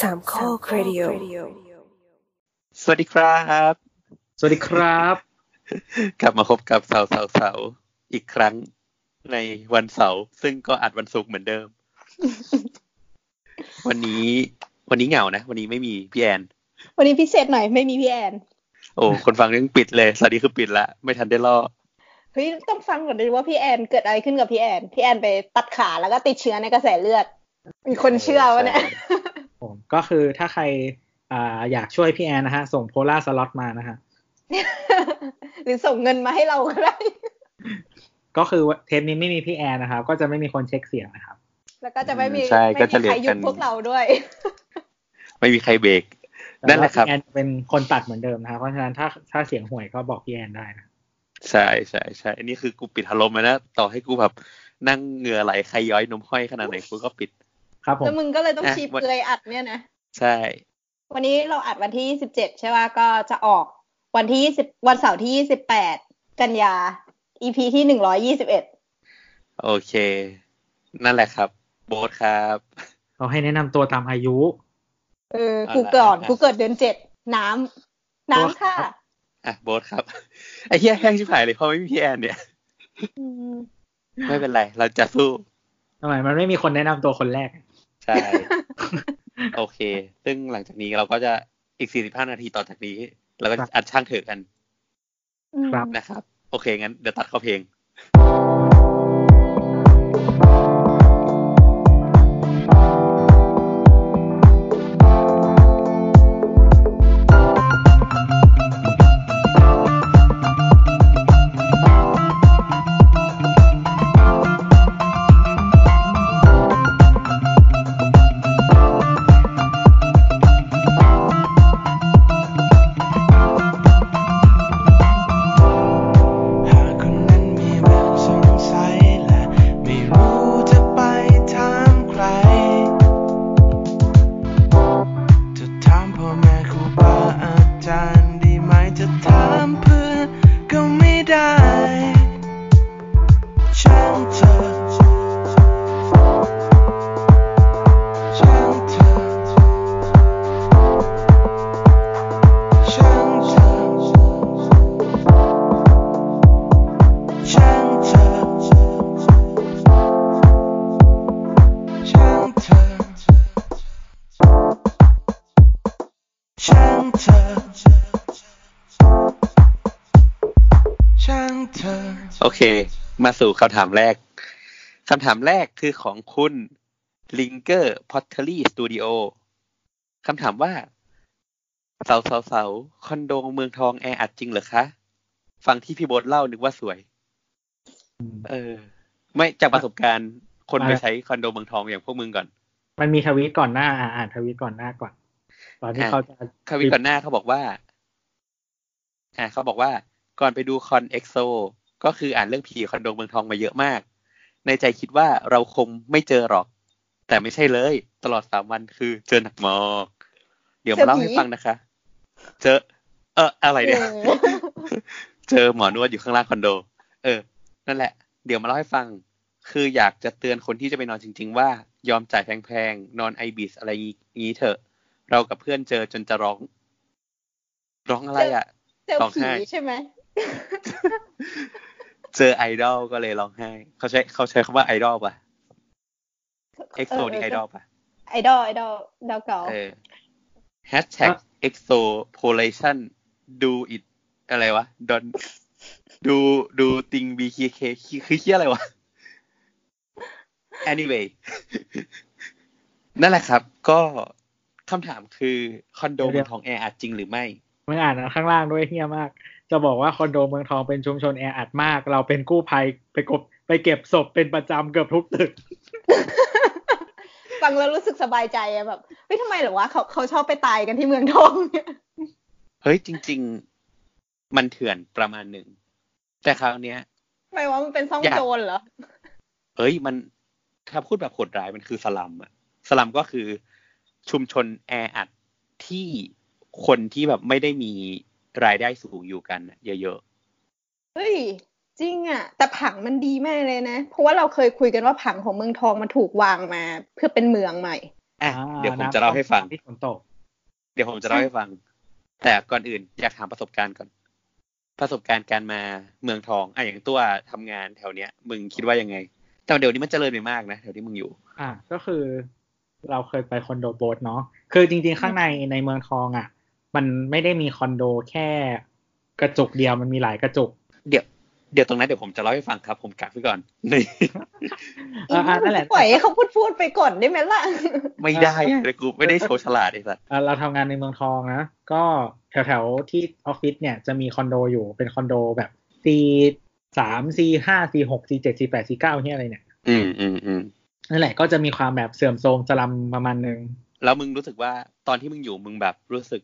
สามข้อครดิโอสวัสดีครับ สวัสดีครับ กลับมาพบกับเสาเสาเสาอีกครั้งในวันเสาร์ซึ่งก็อัดวันศุกร์เหมือนเดิม วันนี้วันนี้เหงานะ วันนี้ไม่มีพี่แอน วันนี้พิเศษหน่อยไม่มีพี่แอน โอ้ คนฟังยังปิดเลย สวัสดีคือปิดละ ไม่ทันได้ล่อเฮ้ยต้องฟังก่อนเลยว่าพี่แอนเกิดอะไรขึ้นกับพี่แอน พี่แอนไปตัดขาแล้วก็ติดเชื้อในกระแสเลือด มีคนเชื่อวะเนี่ย ผมก็คือถ้าใครอ่าอยากช่วยพี่แอนนะฮะ ส่งโพล่าสล็อตมานะฮะ หรือส่งเงินมาให้เราก็ได้ ก็คือเทปนี้ไม่มีพี่แอนนะครับ ก็จะไม่มีคนเช็คเสียงนะครับ แล้วก็จะไม่มีใช่ไม่ก็มีจะเรีใคยรนหยุกัดนพวกเราด้วย ไม่มีใครเบรกแต่นั่นแหละครับว่าพี่แอนเป็นคนตัดเหมือนเดิมนะครับ เพราะฉะนั้นถ้าถ้าเสียงห่วยก็บอกพี่แอนได้นะใช่ใช่ใช่อันนี้คือกูปิดอารมณ์เลยนะต่อให้กูแบบนั่งเหงื่อไหลใครย้อยนมห้อยขนาดไหนกูก็ปิด ครับผมแล้วมึงก็เลยต้องอะชีพวันเปลือยอัดเนี่ยนะใช่ วันนี้เราอัดวันที่ยี่สิบเจ็ดใช่ป่ะก็จะออกวันที่ยี่สิบวันเสาร์ที่ยี่สิบแปดกันยา EP ที่หนึ่งร้อยยี่สิบเอ็ดโอเค นั่นแหละครับ โบ๊ทครับเราให้แนะนำตัวตามอายุ เออเอากูละก่อนอะกูเกิดเดือนเจ็ดน้ำน้ำค่ะ อะ โบ๊ทครับ ไอ้เหี้ยแห้งชิบหายเลยเพราะไม่มีพี่แอนเนี่ยอืมไม่เป็นไร เราจะสู้ทำไมมันไม่มีคนแนะนำตัวคนแรก ใช่ โอเค ซึ่งหลังจากนี้เราก็จะอีก 45 นาทีต่อจากนี้ เราก็จะอัดช่างเถอะกัน ครับนะครับ โอเค งั้นเดี๋ยวตัดเข้าเพลง ก็ สู่คำถามแรกคำถามแรกคือของคุณ Linger Pottery Studio คำถามว่าเสาเสาเสาคอนโดเมืองทองแออัดจริงเหรอคะ ฟังที่พี่โบทเล่านึกว่าสวย เออ ไม่จากประสบการณ์คนไปอะใช้คอนโดเมืองทองอย่างพวกมึงก่อน มันมีทวีตก่อนหน้า อะอ่านทวีตก่อนหน้าก่อน ตอนที่อะเขาจะคาวิก่อนหน้าเขาบอกว่า อ่าเขาบอกว่า ก่อนไปดูคอน EXO ก็คืออ่านเรื่องผีคอนโดเมืองทองมาเยอะมาก ในใจคิดว่าเราคงไม่เจอหรอก แต่ไม่ใช่เลย ตลอดสามวันคือเจอหนักมากเดี๋ยวมาเล่าให้ฟังนะคะ เจอ เอออะไรเนี่ยเออเจอหมอนวดอยู่ข้างล่างคอนโด เออ นั่นแหละ เดี๋ยวมาเล่าให้ฟัง คืออยากจะเตือนคนที่จะไปนอนจริง ๆ ว่า ยอมจ่ายแพงๆ นอน ibis อะไรงี้เถอะ เรากับเพื่อนเจอจนจะร้อง ร้องอะไรอะเจอร้องผีไห้ใช่ไหม เจอไอดอลก็เลยร้องไห้เขาใช้เขาใช้คำว่าไอดอลป่ะเอ็กโซนี่ไอดอลป่ะไอดอลไอดอลดาวเก่าเออ hashtag exopolation do it อะไรวะ don ดูดูติง bkk คือคือเคียอะไรวะ anyway นั่นแหละครับ ก็คำถามคือ คอนโดเมืองทองแออัดจริงหรือไม่มึงอ่านข้างล่างด้วยเฮี้ยมาก จะบอกว่าคอนโดเมืองทองเป็นชุมชนแออัดมาก เราเป็นกู้ภัยไปกบไปเก็บศพเป็นประจำเกือบทุกตึก ฟังแล้วรู้สึกสบายใจอะแบบเฮ้ยทำไมเหรอวะเขาเขาชอบไปตายกันที่เมืองทองเนี่ยเฮ้ยจริง ๆ มันเถื่อนประมาณหนึ่ง แต่คราวเนี้ยทำไมว่ามันเป็นซ่องอยากโจรเหรอเอ้ยมันถ้าพูดแบบโหดร้ายมันคือสลัมอะสลัมก็คือชุมชนแออัดที่คนที่แบบไม่ได้มี รายได้สูงอยู่กันอะเยอะเฮ้ย จริงอะแต่ผังมันดีมากเลยนะ เพราะว่าเราเคยคุยกันว่าผังของเมืองทองมันถูกวางมา เพื่อเป็นเมืองใหม่อะอ่าเดี๋ยวผมน้ำจะเล่าให้ฟังที่ฝนตกเดี๋ยวผมจะเล่าให้ฟัง แต่ก่อนอื่นอยากถามประสบการณ์ก่อน ประสบการณ์การมาเมืองทองอะอย่างตัวทำงานแถวเนี้ย มึงคิดว่ายังไง แต่เดี๋ยวนี้มันเจริญไปมากนะแถวที่มึงอยู่ อะก็คือ เราเคยไปคอนโดโบสเนาะคือจริง ๆ ข้างในในเมืองทองอะ มันไม่ได้มีคอนโดแค่กระจุกเดียวมันมีหลายกระจุกเดี๋ยวเดี๋ยวตรงนั้นเดี๋ยวผมจะเล่าให้ฟังครับ ผมกักไว้ก่อนนี่เอออะนั่นแหละปล่อยให้เขาพูดพูดไปก่อนได้ไหมล่ะ ไม่ได้อะเลยกูไม่ได้โชว์ฉลาดไอ้สัสอะเราทำงานในเมืองทองนะ ก็แถวๆที่ออฟฟิศเนี่ยจะมีคอนโดอยู่เป็นคอนโดแบบ C สาม C ห้า C หก C เจ็ด C แปด C เก้าที่อะไรเนี่ย อืมอืมอืมนั่นแหละก็จะมีความแบบเสื่อมโทรมจรำประมาณนึง แล้วมึงรู้สึกว่าตอนที่มึงอยู่มึงแบบรู้สึก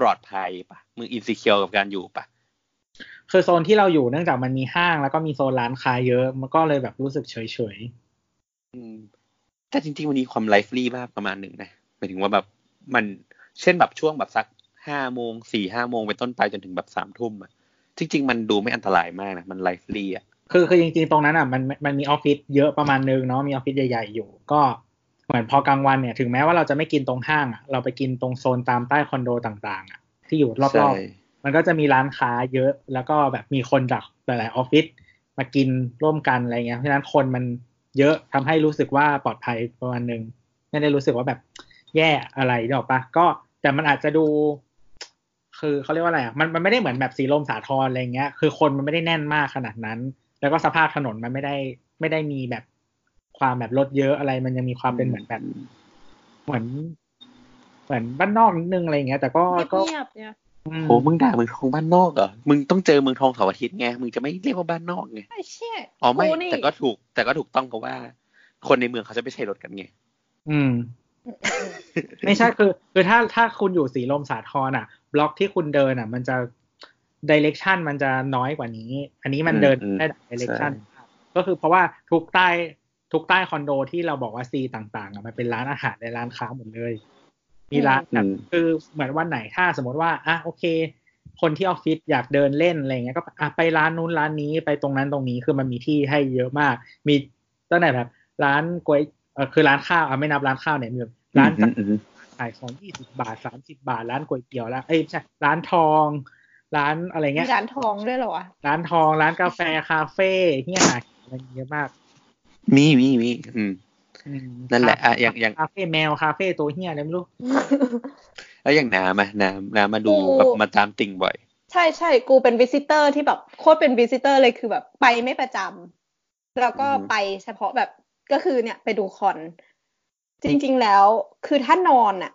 ปลอดภัยปะมึงอินสิเคียวกับการอยู่ปะคือโซนที่เราอยู่เนื่องจากมันมีห้างแล้วก็มีโซนร้านค้าเยอะ มันก็เลยแบบรู้สึกเฉยอืมแต่จริงๆวันนี้ความ lively มากประมาณหนึ่งนะหมายถึงว่าแบบมันเช่นแบบช่วงแบบสักห้าโมงสี่ห้าโมงเป็นต้นไปจนถึงแบบสามทุ่มอะจริง ๆ มันดูไม่อันตรายมากนะมัน lively อะๆคือคือจริงๆตรงนั้นอะมันมันมีออฟฟิศเยอะประมาณนึงเนาะมีออฟฟิศใหญ่ๆอยู่ ก็ เหมือนพอกลางวันเนี่ยถึงแม้ว่าเราจะไม่กินตรงห้างอะเราไปกินตรงโซนตามใต้คอนโดต่างๆอะที่อยู่รอบใช่ๆมันก็จะมีร้านค้าเยอะแล้วก็แบบมีคนจากหลายๆออฟฟิศมากินร่วมกันอะไรเงี้ยเพราะฉะนั้นคนมันเยอะทำให้รู้สึกว่าปลอดภัยประมาณนึงไม่ได้รู้สึกว่าแบบแย่อะไรหรอกปะก็แต่มันอาจจะดู คือเขาเรียกว่าอะไรอะมันมันไม่ได้เหมือนแบบสีลมสาทรอะไรเงี้ย คือคนมันไม่ได้แน่นมากขนาดนั้น แล้วก็สภาพถนนมันไม่ได้ไม่ได้มีแบบ ความแบบรถเยอะอะไรมันยังมีความเป็นเหมือนแบบเหมือน เหมือนบ้านนอกนิดนึงอะไรเงี้ย แต่ก็ก็เงียบๆเนี่ยอืมโอ้มึงด่าเมืองทองบ้านนอกเหรอ มึงต้องเจอเมืองทองเสาร์อาทิตย์ไง มึงจะไม่เรียกว่าบ้านนอกไงไอ้เชี่ยอ๋อไม่กูนี่แต่ก็ถูก แต่ก็ถูกต้องเพราะว่า คนในเมืองเขาจะไม่ใช้รถกันไง อืม ไม่ใช่คือ คือถ้าถ้าคุณอยู่สีลมสาทรอะ บล็อกที่คุณเดินอะ มันจะดิเรกชันมันจะน้อยกว่านี้ อันนี้มันอืมเดินอืมได้ดิเรกชันใช่ก็คือเพราะว่าทุกใต้ ทุกใต้คอนโดที่เราบอกว่าซีต่างๆอะมันเป็นร้านอาหารในร้านค้าหมดเลย มีร้านแบบอืมคือเหมือนวันไหนถ้าสมมติว่าอะโอเค คนที่ออฟฟิศอยากเดินเล่นอะไรเงี้ยก็อะไปร้านนู้นร้านนี้ไปตรงนั้นตรงนี้คือมันมีที่ให้เยอะมาก มีตั้งแต่แบบ ร้านก๋วยเออคือร้านข้าวอะไม่นับร้านข้าวเนี่ยมีแบบร้านอืมอืมขายของยี่สิบาทสามสิบาท ร้านก๋วยเตี๋ยวร้านเอ้ยไม่ใช่ร้านทอง ร้านอะไรมีเงี้ยร้านทองด้วยเหรอวะร้านทองร้านกาแฟคาเฟ่เฮียอะไรเยอะมาก มีมีมีอืมอืมนั่นแหละอะอย่างอย่างคาเฟ่แมวคาเฟ่ตัวเฮียอะไรไม่รู้ แล้วอย่างน้ำอะน้ำน้ำมาดูโอ้แบบมาตามติ่งบ่อย ใช่ใช่กูเป็น visitor ที่แบบโคตรเป็น visitor เลยคือแบบไปไม่ประจำแล้วก็อืมไปเฉพาะแบบก็คือเนี่ยไปดูคอน จริง ๆ แล้วคือถ้านอนอะ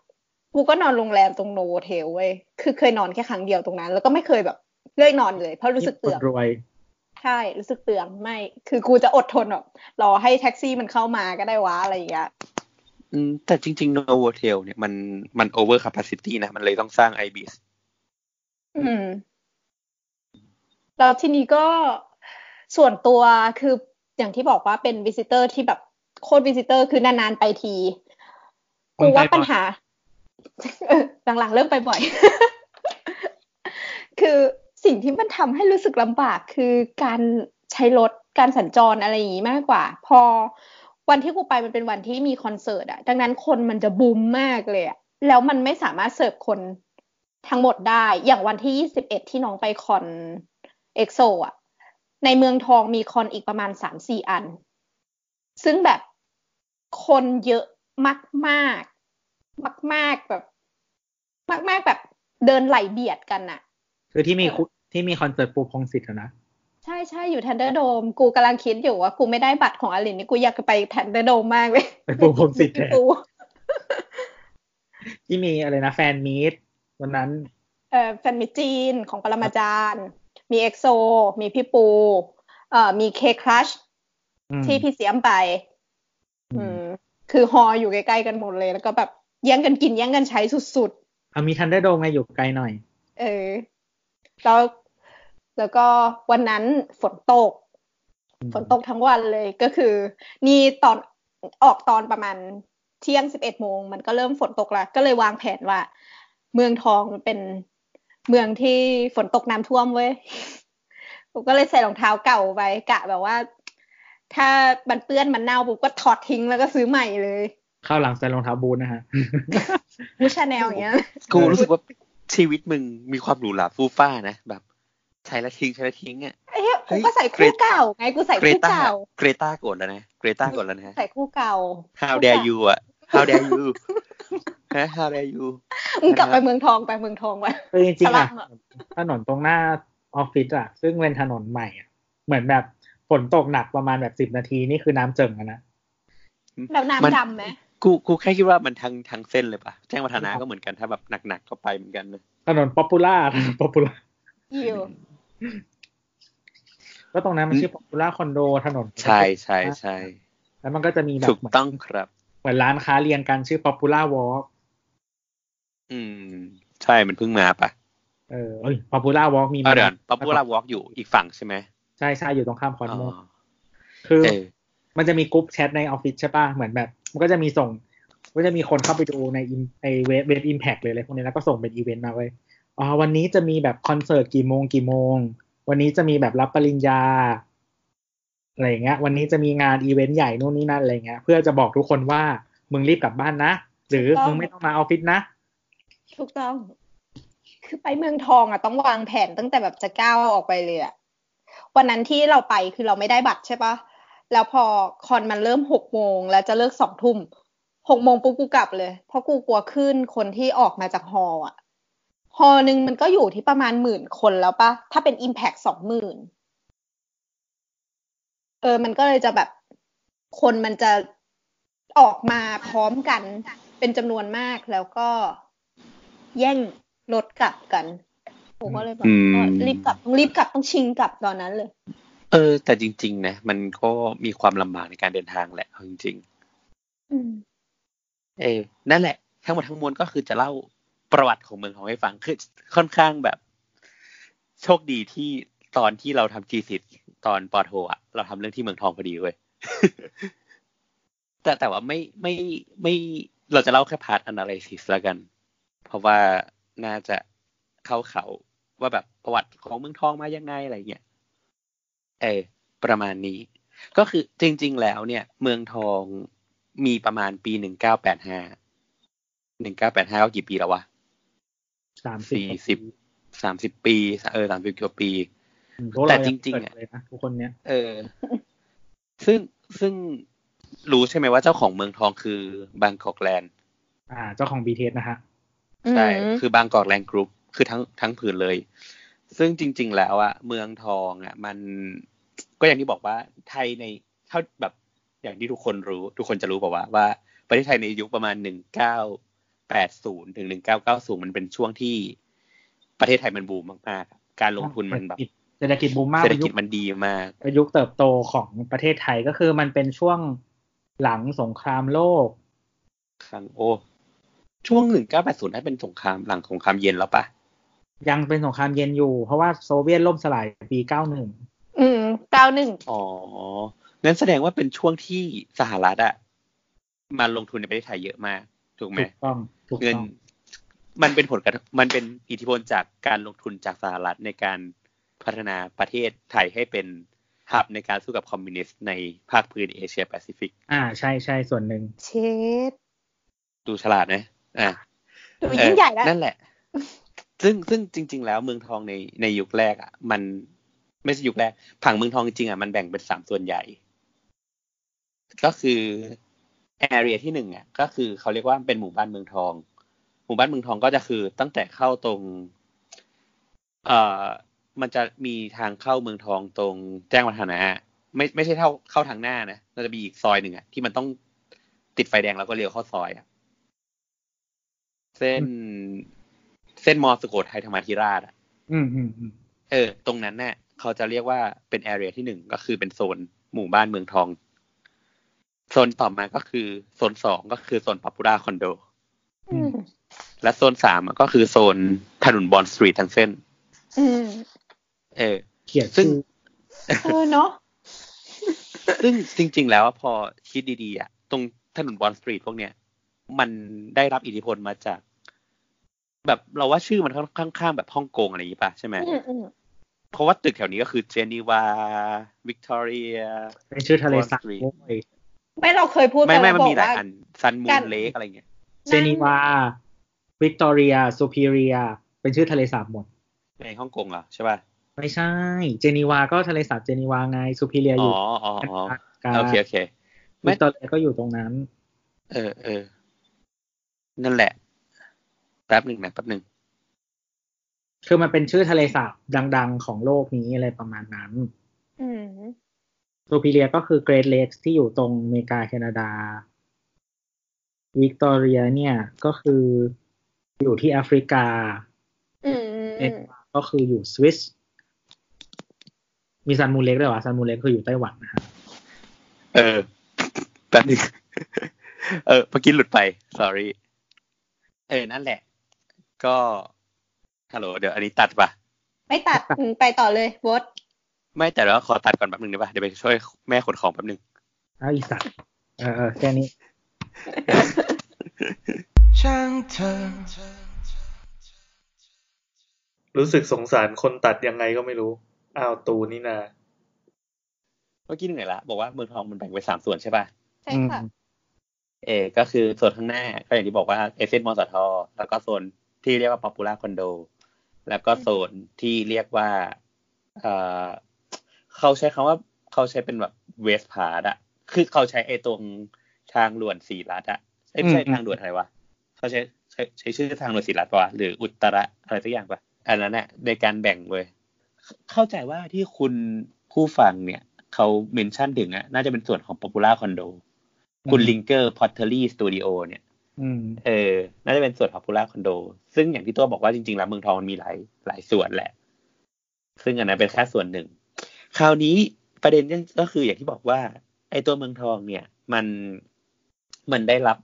กูก็นอนโรงแรมตรงโนโวเทลเว้ยคือเคยนอนแค่ครั้งเดียวตรงนั้น แล้วก็ไม่เคยแบบเลือกนอนเลย เพราะรู้สึกเตืองรวย ใช่รู้สึกเตืองไม่ คือกูจะอดทนแบบรอให้แท็กซี่มันเข้ามาก็ได้วะอะไรอย่างเงี้ยอืมแต่จริงๆ Novotel เนี่ยมันมัน over capacity นะ มันเลยต้องสร้าง IBIS อืม แล้วทีนี้ก็ส่วนตัวคืออย่างที่บอกว่าเป็นวิสิเตอร์ที่แบบโคตรวิสิเตอร์คือนานๆไปทีกูว่าปัญหาเออหลังๆเริ่มไปบ่อย คือ สิ่งที่มันทำให้รู้สึกลำบากคือการใช้รถการสัญจรอะไรอย่างนี้มากกว่า พอวันที่กูไปมันเป็นวันที่มีคอนเสิร์ตอะดังนั้นคนมันจะบูมมากเลยอะแล้วมันไม่สามารถเสิร์ฟคนทั้งหมดได้ อย่างวันที่ยี่สิบเอ็ดที่น้องไปคอน EXO อะในเมืองทองมีคอนอีกประมาณสามสี่อัน ซึ่งแบบคนเยอะมากมากมากมากแบบ มากมากๆแบบเดินไหลเบียดกันอะ คือที่มีคุที่มีคอนเสิร์ตปูพงษ์สิทธิ์อะนะใช่ใช่อยู่ทันเดอร์โดมกูกำลังคิดอยู่ว่ากูไม่ได้บัตรของอลินนี่กูอยากจะไปทันเดอร์โดมมากเลยไปปูพงษ์สิทธิ์แทนกูที่มีอะไรนะ fan meet วันนั้นเอ่อ fan meet จีนของปรมาจารย์ มี EXO มีพี่ปู เอ่อมีเคครัชอืมที่พี่เสียมไป อือืมมคือฮออยู่ใกล้ๆกันหมดเลย แล้วก็แบบแย่งกันกินแย่งกันใช้สุดอะมีทันเดอร์โดมไงอยู่ไกลหน่อยๆเออ แล้วแล้วก็วันนั้นฝนตกอืมฝนตกทั้งวันเลยก็คือ นี่ตอนออกตอนประมาณเที่ยงสิบเอ็ดโมงมันก็เริ่มฝนตกแล้วก็เลยวางแผนว่า เมืองทองมันเป็นเมืองที่ฝนตกน้ำท่วมเว้ยผมก็เลยใส่รองเท้าเก่าไปกะแบบว่า ถ้ามันเปื้อนมันเน่าปุ๊บก็ถอดทิ้งแล้วก็ซื้อใหม่เลย ข้าวหลังใส่รองเท้าบูทนะฮะมูชาแนลอย่างเงี้ยกูรู้สึกว่า ชีวิตมึงมีความหรูหราฟู่ฟ้านะแบบใช้แล้วทิ้งใช้แล้วทิ้งอะเอ้ยเฮ้กูยก็ใส่เกรคู่ดเก่าไงกูใส่เกรคู่ตาเก่าเกรตากดแล้วนะเกรตากดแล้วนะใส่คู่เก่า How dare you อะ How dare you ฮะ How dare you มึงกลับไปเมืองทองไปเมืองทองไปคือจริงๆอะพลังอะถนนตรงหน้าออฟฟิศอะ ซึ่งเป็นถนนใหม่อะเหมือนแบบฝนตกหนักประมาณแบบสิบนาทีนี่คือน้ำเจิ่งอะนะแล้วมันน้ำดำไหม กูกูแค่คิดว่ามันทั้งทั้งเส้นเลยปะแจ้งวัฒนะก็เหมือนกันถ้าแบบหนักๆก็ไปเหมือนกันนะถนนป๊อปปูล่าถนนป๊อปปูล่าอยู่ก็ตรงนั้นมันชื่อป๊อปปูล่าคอนโดถนนใช่ใช่ใช่แล้วมันก็จะมีแบบถูกต้องครับเหมือนร้านค้าเรียงกันชื่อป๊อปปูล่าวอล์กอืม ใช่มันเพิ่งมาปะเออเอ้ยป๊อปปูล่าวอล์กมีเอาเดี๋ยวป๊อปปูล่าวอล์กอยู่อีกฝั่งใช่ไหมใช่ใช่อยู่ตรงข้ามคอนโดอ๋อคือเออมันจะมีกลุ่มแชทในออฟฟิศใช่ป่ะเหมือนแบบ มันก็จะมีส่งก็จะมีคนเข้าไปดูในอินไอเว็บเว็บอิมแพคเลยอะไรพวกนี้แล้วก็ส่งเป็นอีเวนต์มาเว้ยอ๋อวันนี้จะมีแบบคอนเสิร์ตกี่โมงกี่โมง วันนี้จะมีแบบรับปริญญาอะไรอย่างเงี้ย วันนี้จะมีงานอีเวนต์ใหญ่นู่นนี่นั่นอะไรเงี้ย เพื่อจะบอกทุกคนว่ามึงรีบกลับบ้านนะ หรือมึงไม่ต้องมาออฟฟิศนะ ถูกต้อง คือไปเมืองทองอะต้องวางแผนตั้งแต่แบบจะก้าวออกไปเลยอะวันนั้นที่เราไปคือเราไม่ได้บัตรใช่ปะ แล้วพอคอนมันเริ่มหกโมงแล้วจะเลิกสองทุ่มหกโมงปุ๊บกูกลับเลย เพราะกูกลัวขึ้นคนที่ออกมาจากฮอลล์อะฮอลล์หนึ่งมันก็อยู่ที่ประมาณหมื่นคนแล้วปะถ้าเป็นอิมแพกสองหมื่นเออ มันก็เลยจะแบบคนมันจะออกมาพร้อมกัน เป็นจำนวนมากแล้วก็แย่งรถกลับกันผมก็เลยแบบอืมก็รีบกลับต้องรีบกลับต้องชิงกลับตอนนั้นเลย เออ แต่จริง ๆ นะ มันก็มีความลำบากในการเดินทางแหละเอาจริงอืมๆเออนั่นแหละ ทั้งหมดทั้งมวลก็คือจะเล่าประวัติของเมืองทองให้ฟังคือค่อนข้างแบบ โชคดีที่ตอนที่เราทำจีสิทตอนปอโทอะเราทำเรื่องที่เมืองทองพอดีเว้ยแต่แต่ว่าไม่ไม่ไม่เราจะเล่าแค่พาร์ท analysis แล้วกัน เพราะว่าน่าจะเข้าเขาว่าแบบประวัติของเมืองทองมายังไงอะไรเงี้ย เออประมาณนี้ ก็คือจริง ๆ แล้วเนี่ย เมืองทองมีประมาณปีหนึ่งเก้าแปดห้าหนึ่งเก้าแปดห้าก็กี่ปีแล้ววะสามสิบสี่สิบสามสิบปีเออสามสิบกว่าปีพวกแต่จริงๆเกิดเลยนะทุกคนเนี้ยเออ ซึ่งซึ่งรู้ใช่ไหมว่าเจ้าของเมืองทองคือบางกอกแลนด์อ่า เจ้าของบีทีเอสนะฮะใช่อืมคือบางกอกแลนด์กรุ๊ปคือทั้งทั้งผืนเลย ซึ่งจริง ๆ แล้วอะเมืองทองอะมันก็อย่างที่บอกว่าไทยในเท่าแบบอย่างที่ทุกคนรู้ ทุกคนจะรู้ป่าวว่าว่าประเทศไทยในยุคประมาณหนึ่งเก้าแปดศูนย์ถึงหนึ่งเก้าเก้าศูนย์มันเป็นช่วงที่ประเทศไทยมันบูมมากๆอะการลงทุนมันแบบเศรษฐกิจบูมมากเศรษฐเป็นยุกิจคมันดีมากเป็นยุคเติบโตของประเทศไทยก็คือมันเป็นช่วงหลังสงครามโลกครั้งโอ้ช่วงหนึ่งเก้าแปดศูนย์ได้เป็นสงครามหลังสงครามเย็นแล้วปะ ยังเป็นสงครามเย็นอยู่ เพราะว่าโซเวียตล่มสลายปีเก้าหนึ่งอืมเก้าหนึ่งอ๋องั้นแสดงว่าเป็นช่วงที่สหรัฐอะมาลงทุนในประเทศไทยเยอะมาก ถูกไหมถูกต้องถูกเงินต้องมันเป็นผลกระทบมันเป็นอิทธิพลจากการลงทุนจากสหรัฐในการพัฒนาประเทศไทยให้เป็น hub ในการสู้กับคอมมิวนิสต์ในภาคพื้นเอเชียแปซิฟิก อ่าใช่ใช่ส่วนหนึ่ง เชดดูฉลาดนะอะดูยิ่งใหญ่แล้วเออนั่นแหละ ซึ่งซึ่งจริง ๆ แล้วเมืองทองในในยุคแรกอะ มันไม่ใช่ยุคแรก ผังเมืองทองจริงอะมันแบ่งเป็นสามส่วนใหญ่ ก็คือแอเรียที่หนึ่งอะก็คือเขาเรียกว่าเป็นหมู่บ้านเมืองทอง หมู่บ้านเมืองทองก็จะคือตั้งแต่เข้าตรง เอ่อมันจะมีทางเข้าเมืองทองตรงแจ้งวัฒนะไม่ไม่ใช่เท่าเข้าทางหน้านะมันจะมีอีกซอยหนึ่งอะที่มันต้องติดไฟแดงแล้วก็เลี้ยวเข้าซอยอะ เส้น เส้นมอสุโขทัยธรรมาธิราชอะอืมอืมอืมเออ ตรงนั้นเนี่ยเขาจะเรียกว่าเป็นแอเรียที่หนึ่งก็คือเป็นโซนหมู่บ้านเมืองทอง โซนต่อมาก็คือโซนสองก็คือโซนปัปปูราคอนโดอืมและโซนสามก็คือโซนถนนบอลสตรีททั้งเส้นอืมเออ เขียนซึ่งชื่อเออเนาะซึ่งจริง ๆ แล้วอะพอคิดดีๆอะตรงถนนบอลสตรีทพวกเนี้ย มันได้รับอิทธิพลมาจาก แบบเราว่าชื่อมันค่อนข้างแบบฮ่องกงอะไรอย่างงี้ป่ะใช่ไหมอืมอืมเพราะว่าตึกแถวนี้ก็คือเจนีวา วิกตอเรียเป็นชื่อทะเลสาบ Wall Street โว้ยไม่เราเคยพูดไม่ปไม่แล้วมันบอมีกหลายว่าอันซันมูกานรเลกอะไรเงี้ยเจนีวา วิกตอเรียซูพิเรีย เป็นชื่อทะเลสาบหมดในฮ่องกงเหรอใช่ป่ะไม่ใช่ เจนีวาก็ทะเลสาบเจนีวาไงซูพิเรียออ๋อยู่อ๋ออ๋อกาโอเคโอเคไม่วิกตอเรียก็อยู่ตรงนั้น เออเออนั่นแหละแป๊บหนึ่งนะแป๊บหนึ่งคือมันเป็นชื่อทะเลสาบดัง ๆ ของโลกนี้อะไรประมาณนั้นอืมซูพิเรียก็คือเกร t เล k กที่อยู่ตรงอเมริกาแคนาดา วิกตอเรียเนี่ยก็คืออยู่ที่แอฟริกาอืมเอ็นก็คืออยู่สวิส มี Sun Moon Lake ด้วยวะ Sun Moon Lake คืออยู่ไต้หวันนะฮะเออแป๊บหนึงเออเมื่อกี้หลุดไป sorry เออ นั่นแหละ ก็ฮัลโหลเดี๋ยวอันนี้ตัดปะไม่ตัดอืมไปต่อเลยบดไม่แต่ว่าขอตัดก่อนแป๊บหนึงได้ปะเดี๋ยวไปช่วยแม่ขนของแป๊บหนึงอ้าวอีสัตว์เออเออแค่นี้ ช่างเธอ รู้สึกสงสารคนตัดยังไงก็ไม่รู้ อ้าวตูนี่นาเมื่อกี้หนึ่งไหนละ บอกว่าเมืองทองมันแบ่งไปนสามส่วนใช่ปะใช่ค่ะ เออก็คือโซนข้างหน้าก็อย่างที่บอกว่าเอเซนมอสทแล้วก็โซน ที่เรียกว่าป๊อปปูล่าคอนโดแล้วก็โซนที่เรียกว่าเออเขาใช้คำว่าเขาใช้เป็นแบบ west part อะคือเขาใช้ไอ้ตรงทางด่วนศรีรัชอะเอ้ยไม่ใช่อืมทางด่วนอะไรวะเขาใช้ใช้ใช้ชื่อทางด่วนศรีรัชปะวะหรืออุตระอะไรสักอย่างปะอันนั้นอะในการแบ่งเว้ยเข้าใจว่าที่คุณผู้ฟังเนี่ยเขา mention ถึงอะน่าจะเป็นส่วนของป๊อปปูล่าคอนโดคุณลิงเกอร์พอตเทอรี่สตูดิโอเนี่ยอืม เออ น่าจะเป็นส่วนของ popular condo ซึ่งอย่างที่ตัวบอกว่าจริงๆ แล้วเมืองทองมันมีหลายหลายส่วนแหละ ซึ่งอันนั้นเป็นแค่ส่วนหนึ่ง คราวนี้ประเด็นก็คืออย่างที่บอกว่า ไอ้ตัวเมืองทองเนี่ย มันมันได้รับ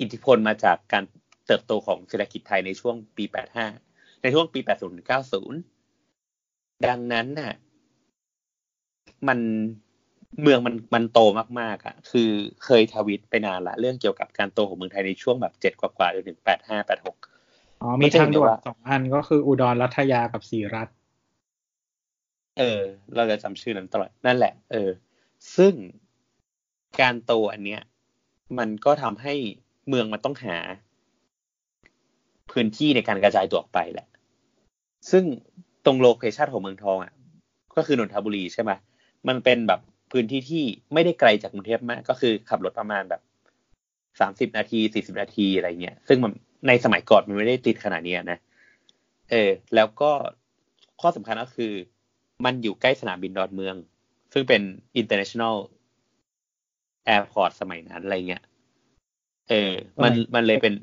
อิทธิพลมาจากการเติบโตของเศรษฐกิจไทยในช่วงปี 85 ในช่วงปี 80-90 ดังนั้นน่ะ มัน เมืองมันมันโตมากๆอะ คือเคยทวิตไปนานละ เรื่องเกี่ยวกับการโตของเมืองไทยในช่วงแบบเจ็ดกว่าๆจนถึงแปดห้าแปดหกอ๋อมัมีนจะเห็ทางนได้ด่วนว่าสองอันก็คืออุดรรัฐยากับศรีรัฐเออ เราจะจำชื่อนั้นตลอด นั่นแหละ เออ ซึ่งการโตอันเนี้ย มันก็ทำให้เมืองมันต้องหา พื้นที่ในการกระจายตัวออกไปแหละ ซึ่งตรงโลเคชันของเมืองทองอะ ก็คือนนทบุรีใช่ไหมมันเป็นแบบ พื้นที่ที่ไม่ได้ไกลจากกรุงเทพมาก ก็คือขับรถประมาณแบบสามสิบนาทีสี่สิบนาทีอะไรเงี้ย ซึ่งมันในสมัยก่อนมันไม่ได้ติดขนาดนี้นะ เออ แล้วก็ข้อสำคัญก็คือ มันอยู่ใกล้สนามบินดอนเมือง ซึ่งเป็น international airport สมัยนั้นอะไรเงี้ย เออ มันสมัยมันเลยเป็น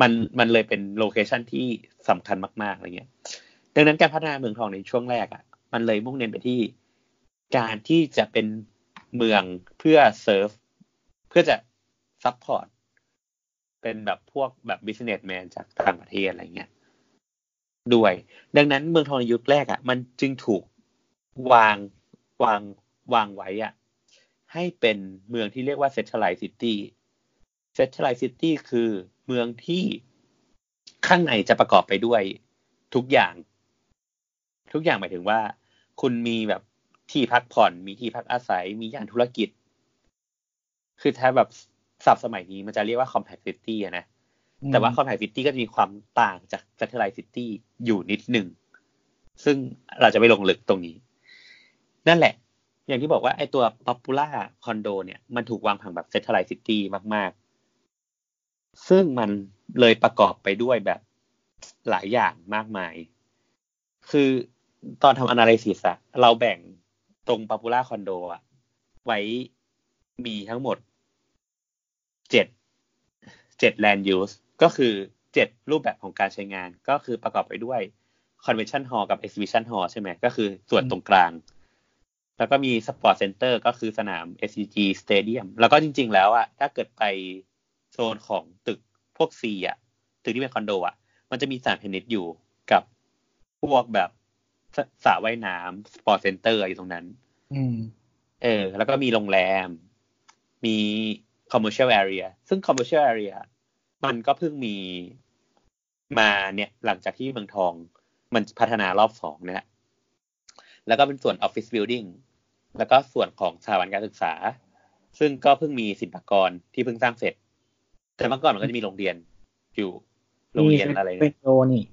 มันมันเลยเป็นโลเคชันที่สำคัญมาก ๆอะไรเงี้ย ดังนั้นการพัฒนาเมืองทองในช่วงแรกอะ่ะ มันเลยมุ่งเน้นไปที่ การที่จะเป็นเมืองเพื่อเซิร์ฟเพื่อจะ support เป็นแบบพวกแบบ businessman จากต่างประเทศอะไรเงี้ยด้วย ดังนั้นเมืองทองยุคแรกอะ่ะ มันจึงถูกวางวางวางไว้อะ่ะ ให้เป็นเมืองที่เรียกว่าเซ t ท l ไลซิตี้เซ t ท l ไลซิตี้คือเมืองที่ข้างในจะประกอบไปด้วยทุกอย่าง ทุกอย่างหมายถึงว่า คุณมีแบบ ที่พักผ่อน มีที่พักอาศัย มีย่านธุรกิจ คือถ้าแบบศัพท์สมัยนี้มันจะเรียกว่า compact city อะนะ แต่ว่า compact city ก็จะมีความต่างจาก satellite city อยู่นิดหนึ่ง ซึ่งเราจะไม่ลงลึกตรงนี้ นั่นแหละ อย่างที่บอกว่าไอ้ตัว popular condo เนี่ย มันถูกวางผังแบบ satellite city มาก ๆ ซึ่งมันเลยประกอบไปด้วยแบบหลายอย่างมากมาย คือตอนทำ analysis อะเราแบ่ง ตรง popular condo อะไว้มีทั้งหมดเจ็ดเจ็ด land use ก็คือเจ็ดรูปแบบของการใช้งานก็คือประกอบไปด้วย convention hall กับ exhibition hall ใช่ไหมก็คือส่วนตรงกลาง แล้วก็มี sport center ก็คือสนาม SCG Stadium แล้วก็จริง ๆ แล้วอะถ้าเกิดไปโซนของตึกพวก C อะตึกที่เป็นคอนโดอะมันจะมีสนามเทนนิสอยู่กับพวกแบบ สสระว่ายน้ำ sport center อยู่ตรงนั้นอืมเออ แล้วก็มีโรงแรม มี commercial area ซึ่ง commercial area มันก็เพิ่งมีมาเนี่ย หลังจากที่เมืองทองมันพัฒนารอบสองเนี่ยแล้วก็เป็นส่วน office building แล้วก็ส่วนของสถาบันการศึกษา ซึ่งก็เพิ่งมีศิลปากรที่เพิ่งสร้างเสร็จ แต่เมื่อก่อนมันก็จะมีโรงเรียนอยู่โรงเรียนอะไรเป็นะนโยนี่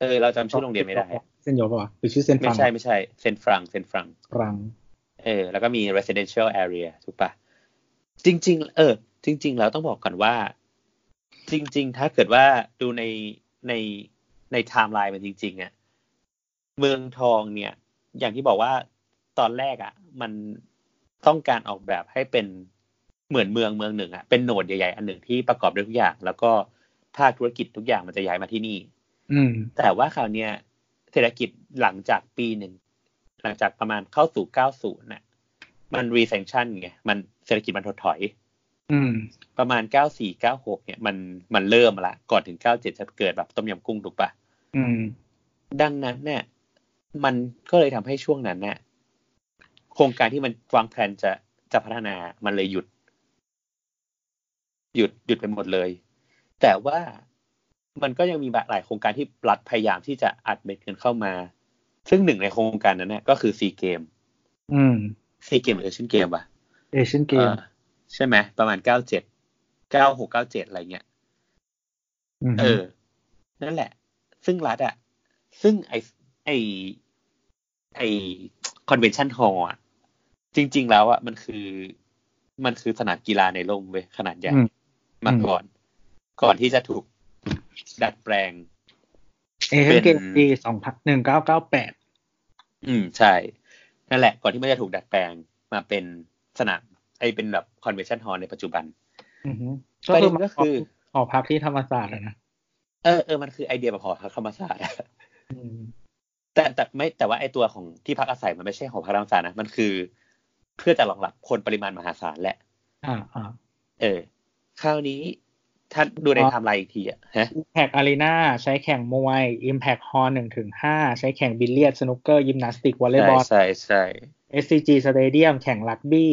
เออเราจำชื่อโรงเรียนไม่ได้เซ นโยป่ะวะหรือชื่อเซนฟรังไม่ใช่ไม่ใช่เซนฟรังเซนฟรังฟรังเออแล้วก็มี residential area ถูกปะจริง ๆ เออ จริง ๆ แล้วต้องบอกก่อนว่า จริง ๆ ถ้าเกิดว่าดูในในในไทม์ไลน์มันจริง ๆอะเมืองทองเนี่ย อย่างที่บอกว่าตอนแรกอะ มันต้องการออกแบบให้เป็นเหมือนเมืองเมืองหนึ่งอะเป็นโหนดใหญ่ ๆ อันหนึ่งที่ประกอบด้วยทุกอย่าง แล้วก็ภาคธุรกิจทุกอย่างมันจะย้ายมาที่นี่ อืม แต่ว่าคราวเนี้ย ศรษฐกิจหลังจากปีหนึ่งหลังจากประมาณเข้าสู่90น่ะ มัน recession ไงมันเศรษฐกิจมันถดถอย อืม ประมาณ94 96เนี่ยมันมันเริ่มมาละก่อนถึง97จะเกิดแบบต้มยำกุ้งถูกปะอืม ดังนั้นเนี่ย มันก็เลยทำให้ช่วงนั้นเนี่ยโครงการที่มันวางแผนจะจะพัฒนามันเลยหยุด หยุดหยุดไปหมดเลย แต่ว่า มันก็ยังมีหลายโครงการที่รัฐพยายามที่จะอัดเม็ดเงินเข้ามา ซึ่งหนึ่งในโครงการนั้นเนี่ยก็คือซีเกมอืมซีเกมหรือเอเชียนเกมวะเอเชียนเกมออใช่ไหมประมาณเก้าเจ็ดเก้าหกเก้าเจ็ดอะไรเงี้ย อืมเออ นั่นแหละ ซึ่งรัฐอะซึ่งไอไอไอ convention hall อะจริง ๆ แล้วอะมันคือ มันคือสนามกีฬาในร่มเว้ยขนาดใหญ่อืมมาก่อน ก่อนที่จะถูก ดัดแปลง เอเชียนเกมเป็นปีสองพันหนึ่งเก้าเก้าแปดอืมใช่ นั่นแหละ ก่อนที่มันจะถูกดัดแปลงมาเป็นสนามไอเป็นแบบ convention hall ในปัจจุบันอือฮึประเด็นก็คือหอพักที่ธรรมศาสตร์อะนะเออเออมันคือไอเดียแบบหอพักธรรมศาสตร์อะอืมแต่แต่ไม่แต่ว่าไอตัวของที่พักอาศัยมันไม่ใช่หอพักธรรมศาสตร์นะมันคือ เพื่อจะรองรับคนปริมาณมหาศาลแหละอ่าอ่าเออคราวนี้ ถ้าดูในอ๋อไทม์ไลน์อีกทีอะฮะอิมแพกอารีนาใช้แข่งมวยอิมแพกฮอลหนึ่งถึงห้าใช้แข่งบิลเลียดสนุกเกอร์ ยิมนาสติกวอลเลย์ใช่บอลใช่ใช่ SCG Stadium แข่งรักบี้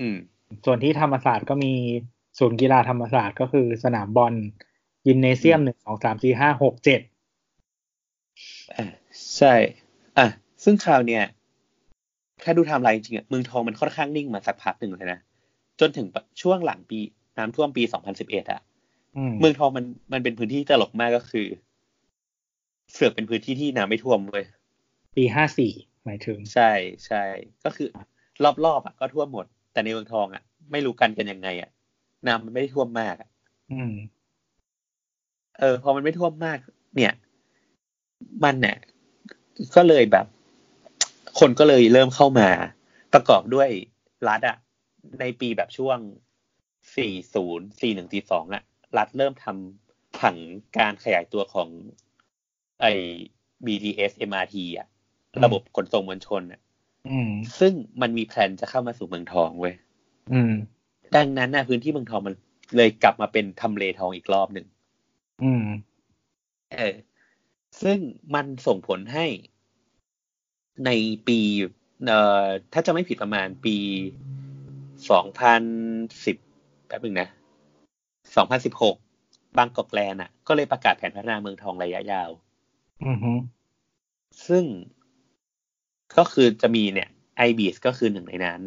อืม ส่วนที่ธรรมศาสตร์ก็มีศูนย์กีฬาธรรมศาสตร์ก็คือสนามบอลยิมเนเซียมหนึ่งสองสามสี่ห้าหกเจ็ดอ่าใช่ อะ ซึ่งคราวเนี้ยถ้าดูไทม์ไลน์จริงๆอะเมืองทองมันค่อนข้างนิ่งมาสักพักหนึ่งเลยนะ จนถึงช่วงหลังปี น้ำท่วมปี2011อะอืมเมืองทองมันมันเป็นพื้นที่ตลกมากก็คือ เสือกเป็นพื้นที่ที่น้ำไม่ท่วมเว้ยปีห้าสี่หมายถึง ใช่ใช่ก็คือ รอบๆอะก็ท่วมหมด แต่ในเมืองทองอะ ไม่รู้กันกันยังไงอะน้ำมันไม่ได้ท่วมมากอะอืม เออ พอมันไม่ท่วมมาก เนี่ย มันเนี่ยก็เลยแบบ คนก็เลยเริ่มเข้ามา ประกอบด้วยรัฐอะในปีแบบช่วง 40 41 42อะรัฐเริ่มทำผังการขยายตัวของไอ้ BTS MRT อะอืมระบบขนส่งมวลชนอะอืมซึ่งมันมีแพลนจะเข้ามาสู่เมืองทองเว้ยอืมดังนั้นนะพื้นที่เมืองทองมันเลยกลับมาเป็นทำเลทองอีกรอบหนึ่งอืมเออ ซึ่งมันส่งผลให้ในปีเอ่อถ้าจะไม่ผิดประมาณปีสองพันสิบ แป๊บนึงนะสองพันสิบหกบางกอกแลนด์อะ ก็เลยประกาศแผนพัฒนาเมืองทองระยะยาว อือฮึซึ่งก็คือจะมีเนี่ย IBIS ก็คือหนึ่งในนั้น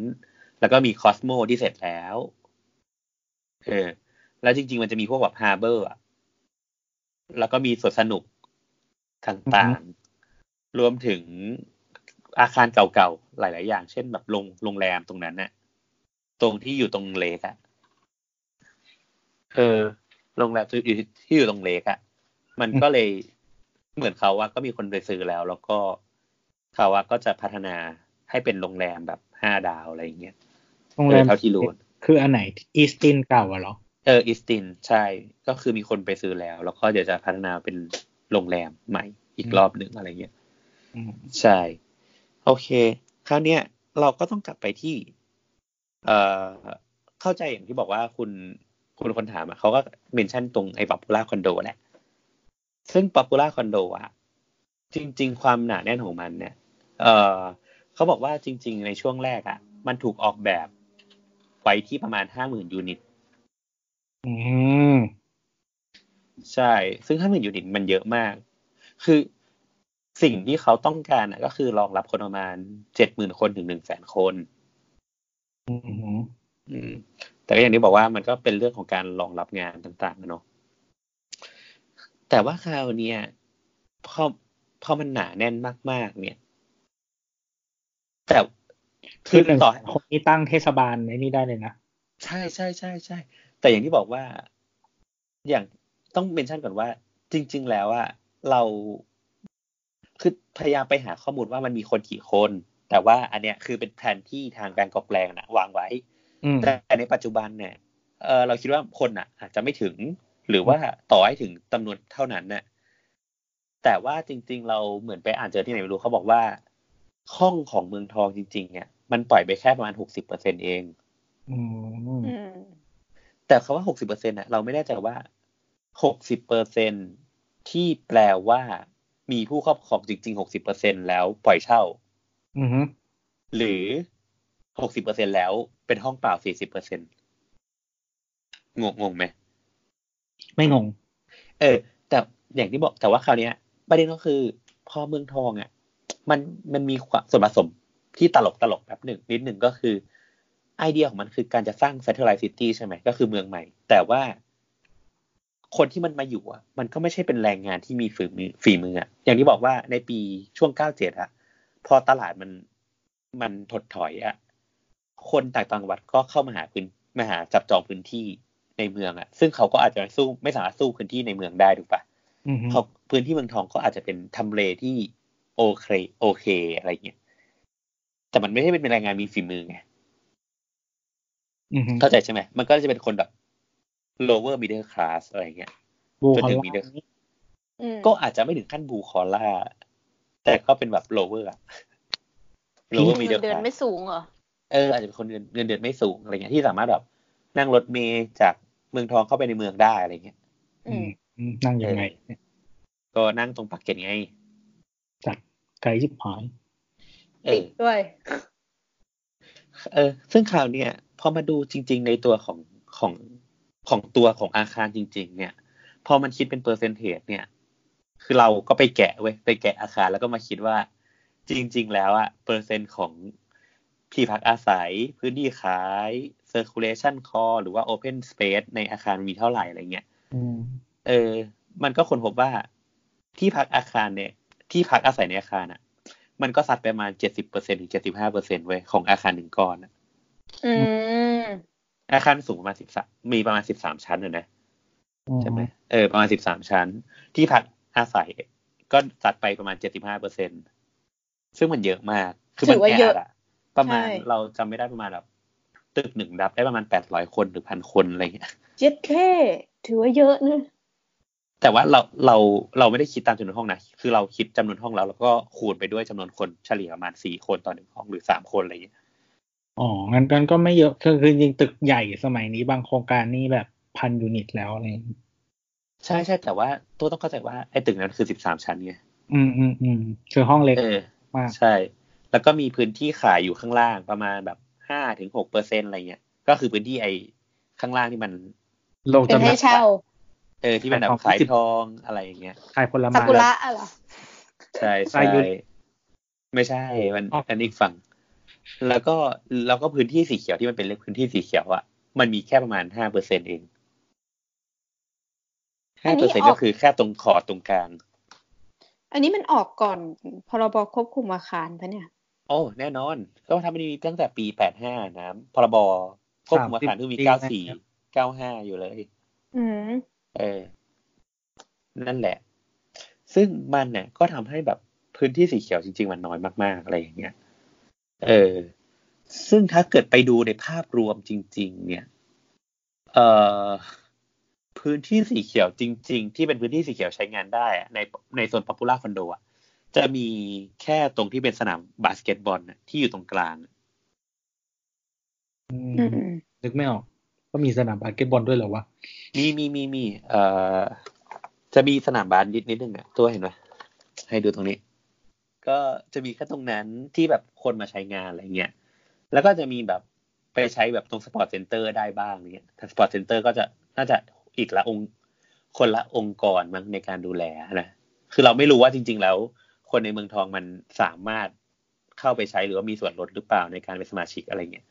แล้วก็มี Cosmo ที่เสร็จแล้ว เออ แล้วจริง ๆ มันจะมีพวกแบบ Harbor อะแล้วก็มีสวนสนุกต่างๆ รวมถึงอาคารเก่าๆ หลาย ๆ อย่าง เช่นแบบโรงโรงแรมตรงนั้นน่ะ ตรงที่อยู่ตรงเลกอะ เออโรงแรมที่อยู่ที่อยู่ตรงเลกอะ มันก็เลยเหมือนเขาว่าก็มีคนไปซื้อแล้ว แล้วก็เขาว่าก็จะพัฒนาให้เป็นโรงแรมแบบห้าดาวอะไรอย่างเงี้ยโรงแรมเออเท่าที่รู้คืออันไหน Eastin เก่าอะเหรอเออ Eastin ใช่ ก็คือมีคนไปซื้อแล้ว แล้วก็เดี๋ยวจะพัฒนาเป็นโรงแรมใหม่อีกรอบหนึ่งอะไรเงี้ยอืมใช่ โอเค คราวเนี้ยเราก็ต้องกลับไปที่ เอ่อเข้าใจอย่างที่บอกว่าคุณ คุณคนถามอะเขาก็ mention ตรงไอ้ Popular คอนโดแหละซึ่ง Popular คอนโดอะจริง ๆ ความหนาแน่นของมันเนี่ยเอ่อเขาบอกว่าจริง ๆ ในช่วงแรกอะมันถูกออกแบบไว้ที่ประมาณห้าหมื่นยูนิต อืมใช่ ซึ่งห้าหมื่นยูนิตมันเยอะมาก คือสิ่งที่เขาต้องการอะก็คือรองรับคนประมาณเจ็ดหมื่นคนถึงหนึ่งแสนคน อืมฮึอืม แต่ก็อย่างที่บอกว่ามันก็เป็นเรื่องของการรองรับงานต่างๆนะเนาะแต่ว่าคราวเนี้ยพอพอมันหนาแน่นมาก ๆ เนี่ย แต่คือหนึ่งต่อคนนี้ตั้งเทศบาลในนี่ได้เลยนะใช่ใช่ใช่ใช่แต่อย่างที่บอกว่าอย่างต้องเมนชั่นก่อนว่า จริง ๆ แล้วอะเราคือพยายามไปหาข้อมูลว่ามันมีคนกี่คน แต่ว่าอันเนี้ยคือเป็นแผนที่ทางการกอบแปลงนะวางไว้อืม แต่ในปัจจุบันเนี่ยเออเราคิดว่าคนอะ อาจจะไม่ถึง หรือว่าต่อให้ถึงจำนวนเท่านั้นเนี่ยแต่ว่าจริง ๆ เราเหมือนไปอ่านเจอที่ไหนไม่รู้เขาบอกว่าห้องของเมืองทองจริง ๆ เนี่ย มันปล่อยไปแค่ประมาณหกสิบเปอร์เซ็นเองอืมอืมแต่คาว่าหกสิบเปอร์เซ็นต์ะเราไม่แน่ใจว่าหกสิบเปอร์เซ็นที่แปลว่ามีผู้ครอบครองจริงๆหกสิบเปอร์เซ็นแล้วปล่อยเช่าอืมฮึหรือหกสิบเปอร์เซ็นแล้ว เป็นห้องเปล่าสี่สิบเปอร์เซ็นงงงงไหม ไม่งง เออ แต่อย่างที่บอกแต่ว่าคราวเนี้ยประเด็นก็คือพอเมืองทองอะ มันมันมีความส่วนผสมที่ตลกตลกแบบหนึ่งนิดหนึ่งก็คือไอเดียของมันคือการจะสร้าง satellite city ใช่ไหมก็คือเมืองใหม่ แต่ว่าคนที่มันมาอยู่อะ มันก็ไม่ใช่เป็นแรงงานที่มีฝีมือฝีมืออะอย่างที่บอกว่าในปีช่วงเก้าเจ็ดอะ พอตลาดมันมันถดถอยอะ คนต่างจังหวัดก็เข้ามาหาพื้นมาหาจับจองพื้นที่ในเมืองอะซึ่งเขาก็อาจจะสู้ไม่สามารถสู้พื้นที่ในเมืองได้ถูกปะอืมฮึเขาพื้นที่เมืองทองก็อาจจะเป็นทำเลที่โอเคโอเคอะไรเงี้ยแต่มันไม่ใช่เป็นแรงงานมีฝีมือไงอืมฮึเข้าใจใช่ไหมมันก็จะเป็นคนแบบ lower middle class อะไรเงี้ยบูจนคอถึงล middle อืมก็อาจจะไม่ถึงขั้นบูคอล่า แต่ก็เป็นแบบ lower อะ lower เงิ middle นเดือน class ไม่สูงเหรอ เอออาจจะเป็นคนเงินเงินเดือนไม่สูงอะไรเงี้ยที่สามารถแบบนั่งรถเมล์จากเมืองทองเข้าไปในเมืองได้อะไรเงี้ยอืมอืมนั่งยังไง ก็นั่งตรงปากเกร็ดไงจัดไกลชิบหายเอติอดด้วย เออ ซึ่งคราวเนี้ยพอมาดูจริง ๆ ในตัวของของของตัวของอาคารจริง ๆ เนี่ย พอมันคิดเป็นเปอร์เซนเทจเนี่ย คือเราก็ไปแกะเว้ยไปแกะอาคารแล้วก็มาคิดว่า จริง ๆ แล้วอะเปอร์เซ็นต์ของ ที่พักอาศัยพื้นที่ขาย circulation core หรือว่า open space ในอาคารมีเท่าไหร่อะไรเงี้ยอืมเออ มันก็คนพบว่าที่พักอาคารเนี่ย ที่พักอาศัยในอาคารอะ มันก็สัดไปประมาณเจ็ดสิบเปอร์เซ็นถึงเจ็ดสิบห้าเปอร์เซ็นเว้ยของอาคารหนึ่งก้อนอะอืมอาคารสูงประมาณสิบสามมีประมาณสิบสามชั้นอะนะใช่ไหมเออประมาณสิบสามชั้น ที่พักอาศัยก็สัดไปประมาณเจ็ดสิบห้าเปอร์เซ็นซึ่งมันเยอะมาก คือมันถือว่าแอเยอัอะดอะ ประมาณใช่เราจำไม่ได้ประมาณแบบตึกหนึ่งรับได้ประมาณแปดร้อยคนหรือพันคนอะไรเงี้ยเจ็ดแค่ถือว่าเยอะนะแต่ว่าเราเราเราไม่ได้คิดตามจำนวนห้องนะ คือเราคิดจำนวนห้องแล้ว แล้วก็คูณไปด้วยจำนวนคนเฉลี่ยประมาณสี่คนต่อหนึ่งห้องหรือสามคนอะไรอย่างเงี้ยอ๋องั้นกันก็ไม่เยอะคือคือจริงๆตึกใหญ่สมัยนี้บางโครงการนี่แบบพันยูนิตแล้วอะไรอย่างงี้ใช่ใช่แต่ว่าตัวต้องเข้าใจว่าไอ้ตึกนั้นคือสิบสามชั้นไงอืมอืมอืมคือห้องเล็กเออมากใช่ แล้วก็มีพื้นที่ขายอยู่ข้างล่างประมาณแบบห้าถึงหกเปอร์เซ็นอะไรเงี้ย ก็คือพื้นที่ไอ้ข้างล่างที่มันโลกเป็นจำให้กัดเช่า เออที่มันแบบขายขายของทองอะไรอย่างเงี้ย ขายผลซาไม้กุระอะเหรอใช่ซาใช่ยุไม่ใช่มันอ๋ออัอันนี้อีกฝั่ง แล้วก็แล้วก็พื้นที่สีเขียวที่มันเป็นเล็กพื้นที่สีเขียวอะมันมีแค่ประมาณห้าเปอร์เซ็นเองอัห้านนี้เปอร์เซ็นออกก็คือแค่ตรงขอบตรงกลางอันนี้มันออกก่อนพรบควบคุมอาคารปะเนี่ยโอ้แน่นอนก็ทำมันมีตั้งแต่ปีแปดห้านะพรบควบคุมอาคารที่มีเก้าสี่เก้าห้าอยู่เลยอืมเออ นั่นแหละ ซึ่งมันเนี่ยก็ทำให้แบบพื้นที่สีเขียวจริง ๆ มันน้อยมาก ๆ อะไรอย่างเงี้ย เออ ซึ่งถ้าเกิดไปดูในภาพรวมจริง ๆ เนี่ย เอ่อ พื้นที่สีเขียวจริง ๆ ที่เป็นพื้นที่สีเขียวใช้งานได้อะในในโซน Popular คอนโดอะ จะมีแค่ตรงที่เป็นสนามบาสเกตบอลน่ะที่อยู่ตรงกลางอืมอืมนึกไม่ออก ก็มีสนามบาสเกตบอลด้วยเหรอวะ มีมีมีมีเอ่อจะมีสนามบาสนิดนิดนึงอะตัวเห็นไหมให้ดูตรงนี้ ก็จะมีแค่ตรงนั้นที่แบบคนมาใช้งานอะไรเงี้ย แล้วก็จะมีแบบไปใช้แบบตรง sport center ได้บ้างเนี้ยแต่ sport center ก็จะน่าจะอีกละองค์คนละองค์กรมั้งในการดูแลนะ คือเราไม่รู้ว่าจริง ๆ แล้ว คนในเมืองทองมันสามารถเข้าไปใช้หรือว่ามีส่วนลดหรือเปล่าในการเป็นสมาชิกอะไรเงี้ย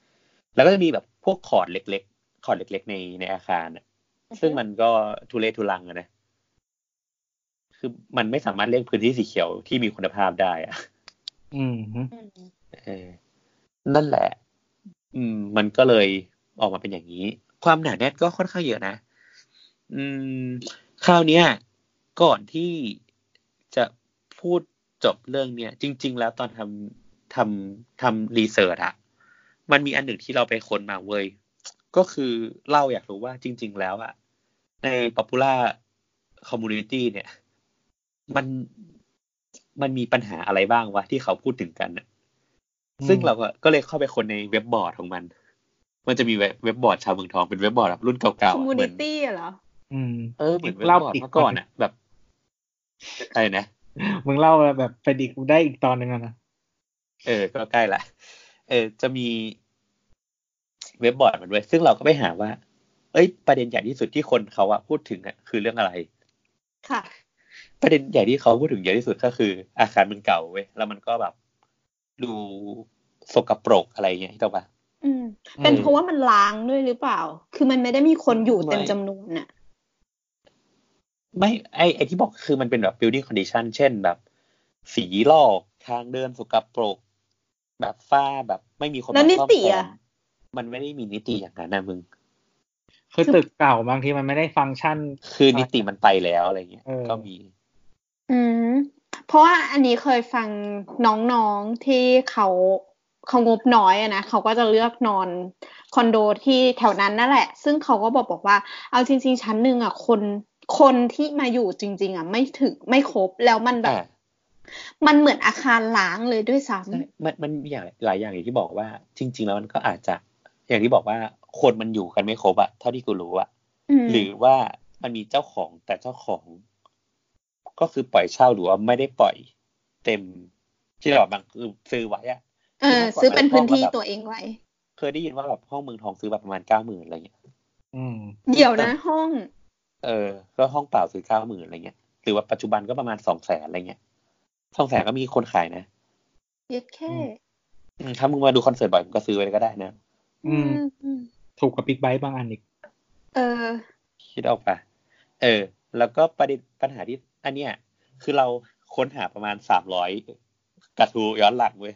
แล้วก็จะมีแบบพวกคอร์ดเล็ก ๆ คอร์ดเล็ก ๆ ในในอาคารอะซึ่งมันก็ทุเรศทุลังอะนะคือมันไม่สามารถเรียกพื้นที่สีเขียวที่มีคุณภาพได้อะอืมฮึอืมเออนั่นแหละ อืม มันก็เลยออกมาเป็นอย่างนี้ ความหนาแน่นก็ค่อนข้างเยอะนะ อืม คราวเนี้ย ก่อนที่จะพูด จบเรื่องเนี้ยจริง ๆ แล้วตอนทำทำทำ research อะมันมีอันหนึ่งที่เราไปค้นมาเว้ยก็คือเราอยากรู้ว่าจริง ๆ แล้วอะใน popular community เนี่ย มันมันมีปัญหาอะไรบ้างวะที่เขาพูดถึงกันน่ะซึ่งเราก็ก็เลยเข้าไปค้นในเว็บบอร์ดของมัน มันจะมีเว็บเว็บบอร์ดชาวเมืองทองเป็นเว็บบอร์ดแบบรุ่นเก่าๆคอมอะมูเหมืนิอนตี้เหรออืมเออเหมือนเว็บเล่าบอร์ดอีกเมื่อก่อนอะแบบอะไรนะ มึงเล่าแบบไปดิกได้อีกตอนหนึ่งอะนะเออ ก็ใกล้ละ เออ จะมีเว็บบอร์ดมันด้วย ซึ่งเราก็ไปหาว่า เอ้ย ประเด็นใหญ่ที่สุดที่คนเขาอะพูดถึงอะคือเรื่องอะไร ค่ะ ประเด็นใหญ่ที่เขาพูดถึงเยอะที่สุดก็คือ อาคารมันเก่าเว้ย แล้วมันก็แบบ ดูสกปรกอะไรอย่างเงี้ยถูกปะอืมเป็นเพราะว่ามันล้างด้วยหรือเปล่า คือมันไม่ได้มีคนอยู่เต็มไม่จำนวนน่ะ ไม่ไอไอที่บอกคือมันเป็นแบบ building condition เช่นแบบสีลอกทางเดินสกปรก แบบฝ้าแบบไม่มีคนแล้วมานิซ่อมติแซอะมมันไม่ได้มีนิติอย่างนั้นนะมึง คือตึกเก่าบางทีมันไม่ได้ฟังก์ชัน คือนิติมันไปแล้วอะไรเงี้ยเออก็มี อืมเพราะว่าอันนี้เคยฟังน้องๆที่เขาเขางบน้อยอะนะเขาก็จะเลือกนอนคอนโดที่แถวนั้นนั่นแหละ ซึ่งเขาก็บอกบอกว่า เอาจริง ๆ ชั้นหนึ่งอะคน คนที่มาอยู่จริง ๆอะไม่ถึงไม่ครบแล้วมันแบบอ่ามันเหมือนอาคารล้างเลยด้วยซ้ใช่มันมันมีอย่างหลายอย่างอย่างที่บอกว่า จริง ๆ แล้วมันก็อาจจะ อย่างที่บอกว่าคนมันอยู่กันไม่ครบอะเท่าที่กูรู้อะำอืมหรือว่ามันมีเจ้าของแต่เจ้าของ ก็คือปล่อยเช่าหรือว่าไม่ได้ปล่อยเต็มที่เราบางคือซื้อไว้อะเออ ซื้อเป็นพื้นที่ตัวเองไว้ เคยได้ยินว่าแบบห้องเมืองทองซื้อแบบประมาณเก้าหมื่นอะไรเงี้ยอืมเดี๋ยวนะห้อง เออ ก็ห้องเปล่าซื้อเก้าหมื่นอะไรเงี้ย หรือว่าปัจจุบันก็ประมาณสองแสนอะไรเงี้ยสองแสนก็มีคนขายนะเย็ดแค่อืมถ้ามึงมาดูคอนเสิร์ตบ่อยมึงก็ซื้อไว้ก็ได้นะ อืมอืมถูกกับบิ๊กไบค์บางอันอีก เออ คิดออกปะเออ แล้วก็ประเด็นปัญหาที่ อันเนี้ย คือเราค้นหาประมาณสามร้อยกระทู้ย้อนหลังเว้ย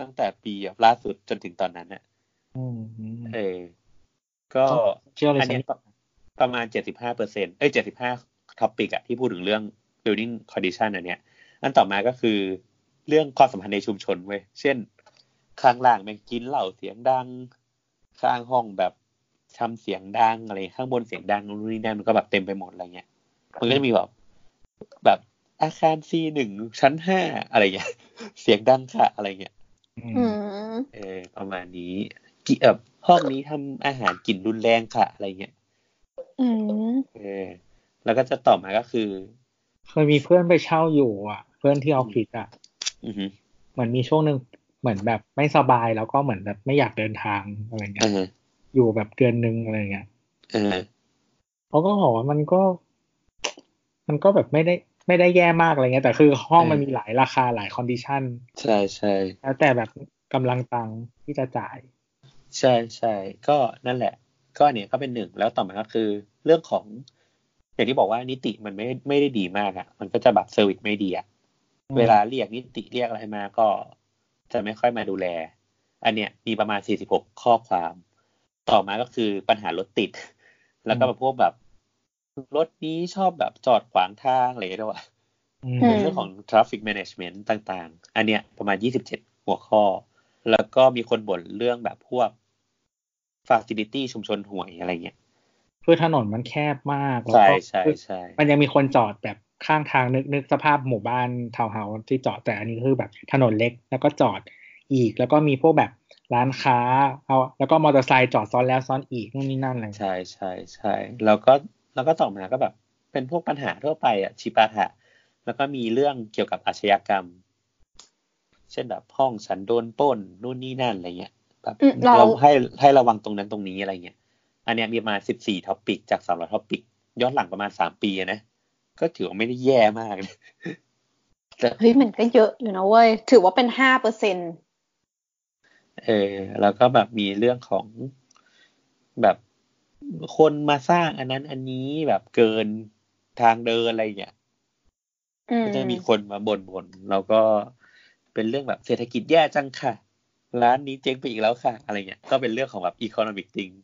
ตั้งแต่ปีแบบล่าสุดจนถึงตอนนั้นน่ะอืมอืมเออ ก็เชื่อเลยอันใช่เนี้ย ประประมาณเจ็ดสิบห้าเปอร์เซ็นต์เอ้ยเจ็ดสิบห้า topic อะที่พูดถึงเรื่อง building condition อันเนี้ย อันต่อมาก็คือเรื่องความสัมพันธ์ในชุมชนเว้ย เช่น ข้างล่างแม่งกินเหล้าเสียงดัง ข้างห้องแบบทำเสียงดังอะไรข้างบนเสียงดังนู่นนี่นั่นมันก็แบบเต็มไปหมดอะไรเงี้ย มันก็จะมีแบบแบบอาคาร C หนึ่งชั้นห้าอะไรเงี้ย เสียงดังค่ะอะไรเงี้ยอือืมมเออประมาณนี้กิแบบห้องนี้ทำอาหารกลิ่นรุนแรงค่ะ อะไรเงี้ย อืมเออแล้วก็จะต่อมาก็คือ เคยมีเพื่อนไปเช่าอยู่ อะ เพื่อนที่ออฟฟิศอะอือฮึเหมือนมีช่วงหนึ่งเหมือนแบบไม่สบายแล้วก็เหมือนแบบไม่อยากเดินทางอะไรเงี้ย เอออยู่แบบเดือนหนึ่งอะไรเงี้ยเออเขาก็บอกว่ามันก็ มันก็แบบไม่ได้ไม่ได้แย่มากอะไรเงี้ยแต่คือห้องเออมันมีหลายราคาหลาย condition ใช่ใช่แล้วแต่แบบกำลังตังค์ที่จะจ่าย ใช่ใช่ก็นั่นแหละ ก็อันเนี้ยก็เป็นหนึ่งแล้วต่อมาก็คือเรื่องของ อย่างที่บอกว่านิติมันไม่ไม่ได้ดีมากอะ มันก็จะแบบ service ไม่ดีอะอืมเวลาเรียกนิติเรียกอะไรมาก็จะไม่ค่อยมาดูแล อันเนี้ยมีประมาณ 46 ข้อความ ต่อมาก็คือปัญหารถติด แล้วก็แบบพวกแบบรถนี้ชอบแบบจอดขวางทางอะไรด้วยอืมอืมเรื่องของ traffic management ต่างๆ อันเนี้ยประมาณ 27 หัวข้อ แล้วก็มีคนบ่นเรื่องแบบพวก facility ชุมชนห่วยอะไรเงี้ยคือถนนมันแคบมากแล้วใช่ก็ใช่ใช่มันยังมีคนจอดแบบข้างทางนึกนึกสภาพหมู่บ้านทาวน์เฮาส์ที่จอดแต่อันนี้คือแบบถนนเล็กแล้วก็จอดอีก แล้วก็มีพวกแบบร้านค้าเอาแล้วก็มอเตอร์ไซค์จอดซ้อนแล้วซ้อนอีกนู่นนี่นั่นอะไรใช่ใช่ใช่แล้วก็แล้วก็ต่อมาก็แบบ เป็นพวกปัญหาทั่วไปอะจิปาถะแล้วก็มีเรื่องเกี่ยวกับอาชญากรรม เช่นแบบห้องฉันโดนปล้นนู่นนี่นั่นอะไรเงี้ย แบบอืมเราเราให้ให้ระวังตรงนั้นตรงนี้อะไรเงี้ยอันเนี้ยมีประมาณ14 topic จาก300 topicย้อนหลังประมาณ3ปีอะนะก็ถือว่าไม่ได้แย่มากนะแต่เฮ้ยมันก็เยอะอยู่นะเว้ย ถือว่าเป็นห้าเปอร์เซ็นเออ แล้วก็แบบมีเรื่องของแบบคนมาสร้างอันนั้นอันนี้แบบเกินทางเดินอะไรเงี้ยอืมก็จะมีคนมาบ่นบ่นแล้วก็เป็นเรื่องแบบเศรษฐกิจแย่จังค่ะ ร้านนี้เจ๊งไปอีกแล้วค่ะ อะไรเงี้ยก็เป็นเรื่องของแบบ economic thing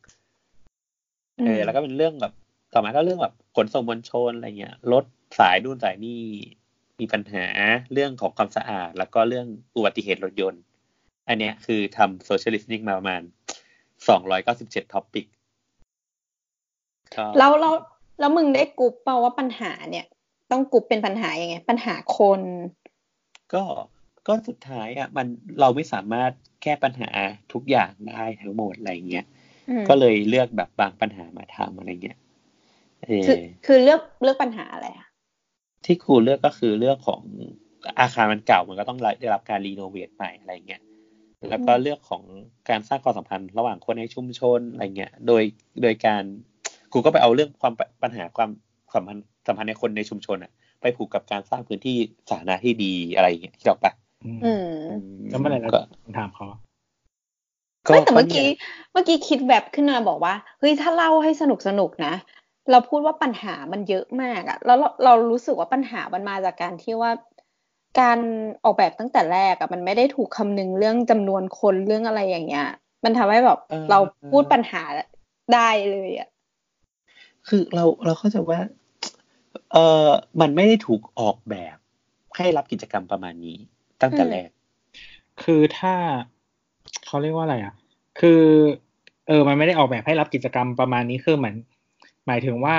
เออแล้วก็เป็นเรื่องแบบต่อมาก็เรื่องแบบขนส่งมวลชนอะไรเงี้ยรถสายนู่นสายนี่มีปัญหาเรื่องของความสะอาด แล้วก็เรื่องอุบัติเหตุรถยนต์ อันเนี้ยคือทำ social listening มาประมาณสองร้อยเก้าสิบเจ็ด topic แล้วแล้วแล้วมึงได้กรุ๊ปเปล่าว่าปัญหาเนี่ย ต้องกรุ๊ปเป็นปัญหายังไง ปัญหาคน ก็ก็สุดท้ายอะ มันเราไม่สามารถ แก้ปัญหาทุกอย่างได้ทั้งหมดอะไรเงี้ยอืมก็เลยเลือกแบบบางปัญหามาทำอะไรเงี้ยเอคืออคือเลือกเลือกปัญหาอะไรอะที่ครูเลือกก็คือเรื่องของอาคารมันเก่ามันก็ต้องได้รับการรีโนเวทใหม่อะไรเงี้ยแล้วก็เลือกของการสร้างความสัมพันธ์ระหว่างคนในชุมชนอะไรเงี้ย โดยโดยการครูก็ไปเอาเรื่องความปัญหาความสัมพันธ์สัมพันธ์ในคนในชุมชนอะไปผูกกับการสร้างพื้นที่สาธารณะที่ดีอะไรเงี้ยที่บอกปะอืมอืม แล้วเมื่อไหร่เราก็จะถามเขาไม่แต่เมื่อกี้นี่ยเมื่อกี้คิดแบบขึ้นมาบอกว่าเฮ้ยถ้าเล่าให้สนุกสนุกนะ เราพูดว่าปัญหามันเยอะมากอะแล้วเราเรารู้สึกว่าปัญหามันมาจากการที่ว่า การออกแบบตั้งแต่แรกอะมันไม่ได้ถูกคำนึงเรื่องจำนวนคนเรื่องอะไรอย่างเงี้ย มันทำให้แบบเออเราพูดปัญหาได้เลยอะคือเราเราเข้าใจว่า เออมันไม่ได้ถูกออกแบบให้รับกิจกรรมประมาณนี้ ตั้งแต่แรก คือถ้าเขาเรียกว่าอะไรอะ คือ เออ มันไม่ได้ออกแบบให้รับกิจกรรมประมาณนี้คือเหมือนหมายถึงว่า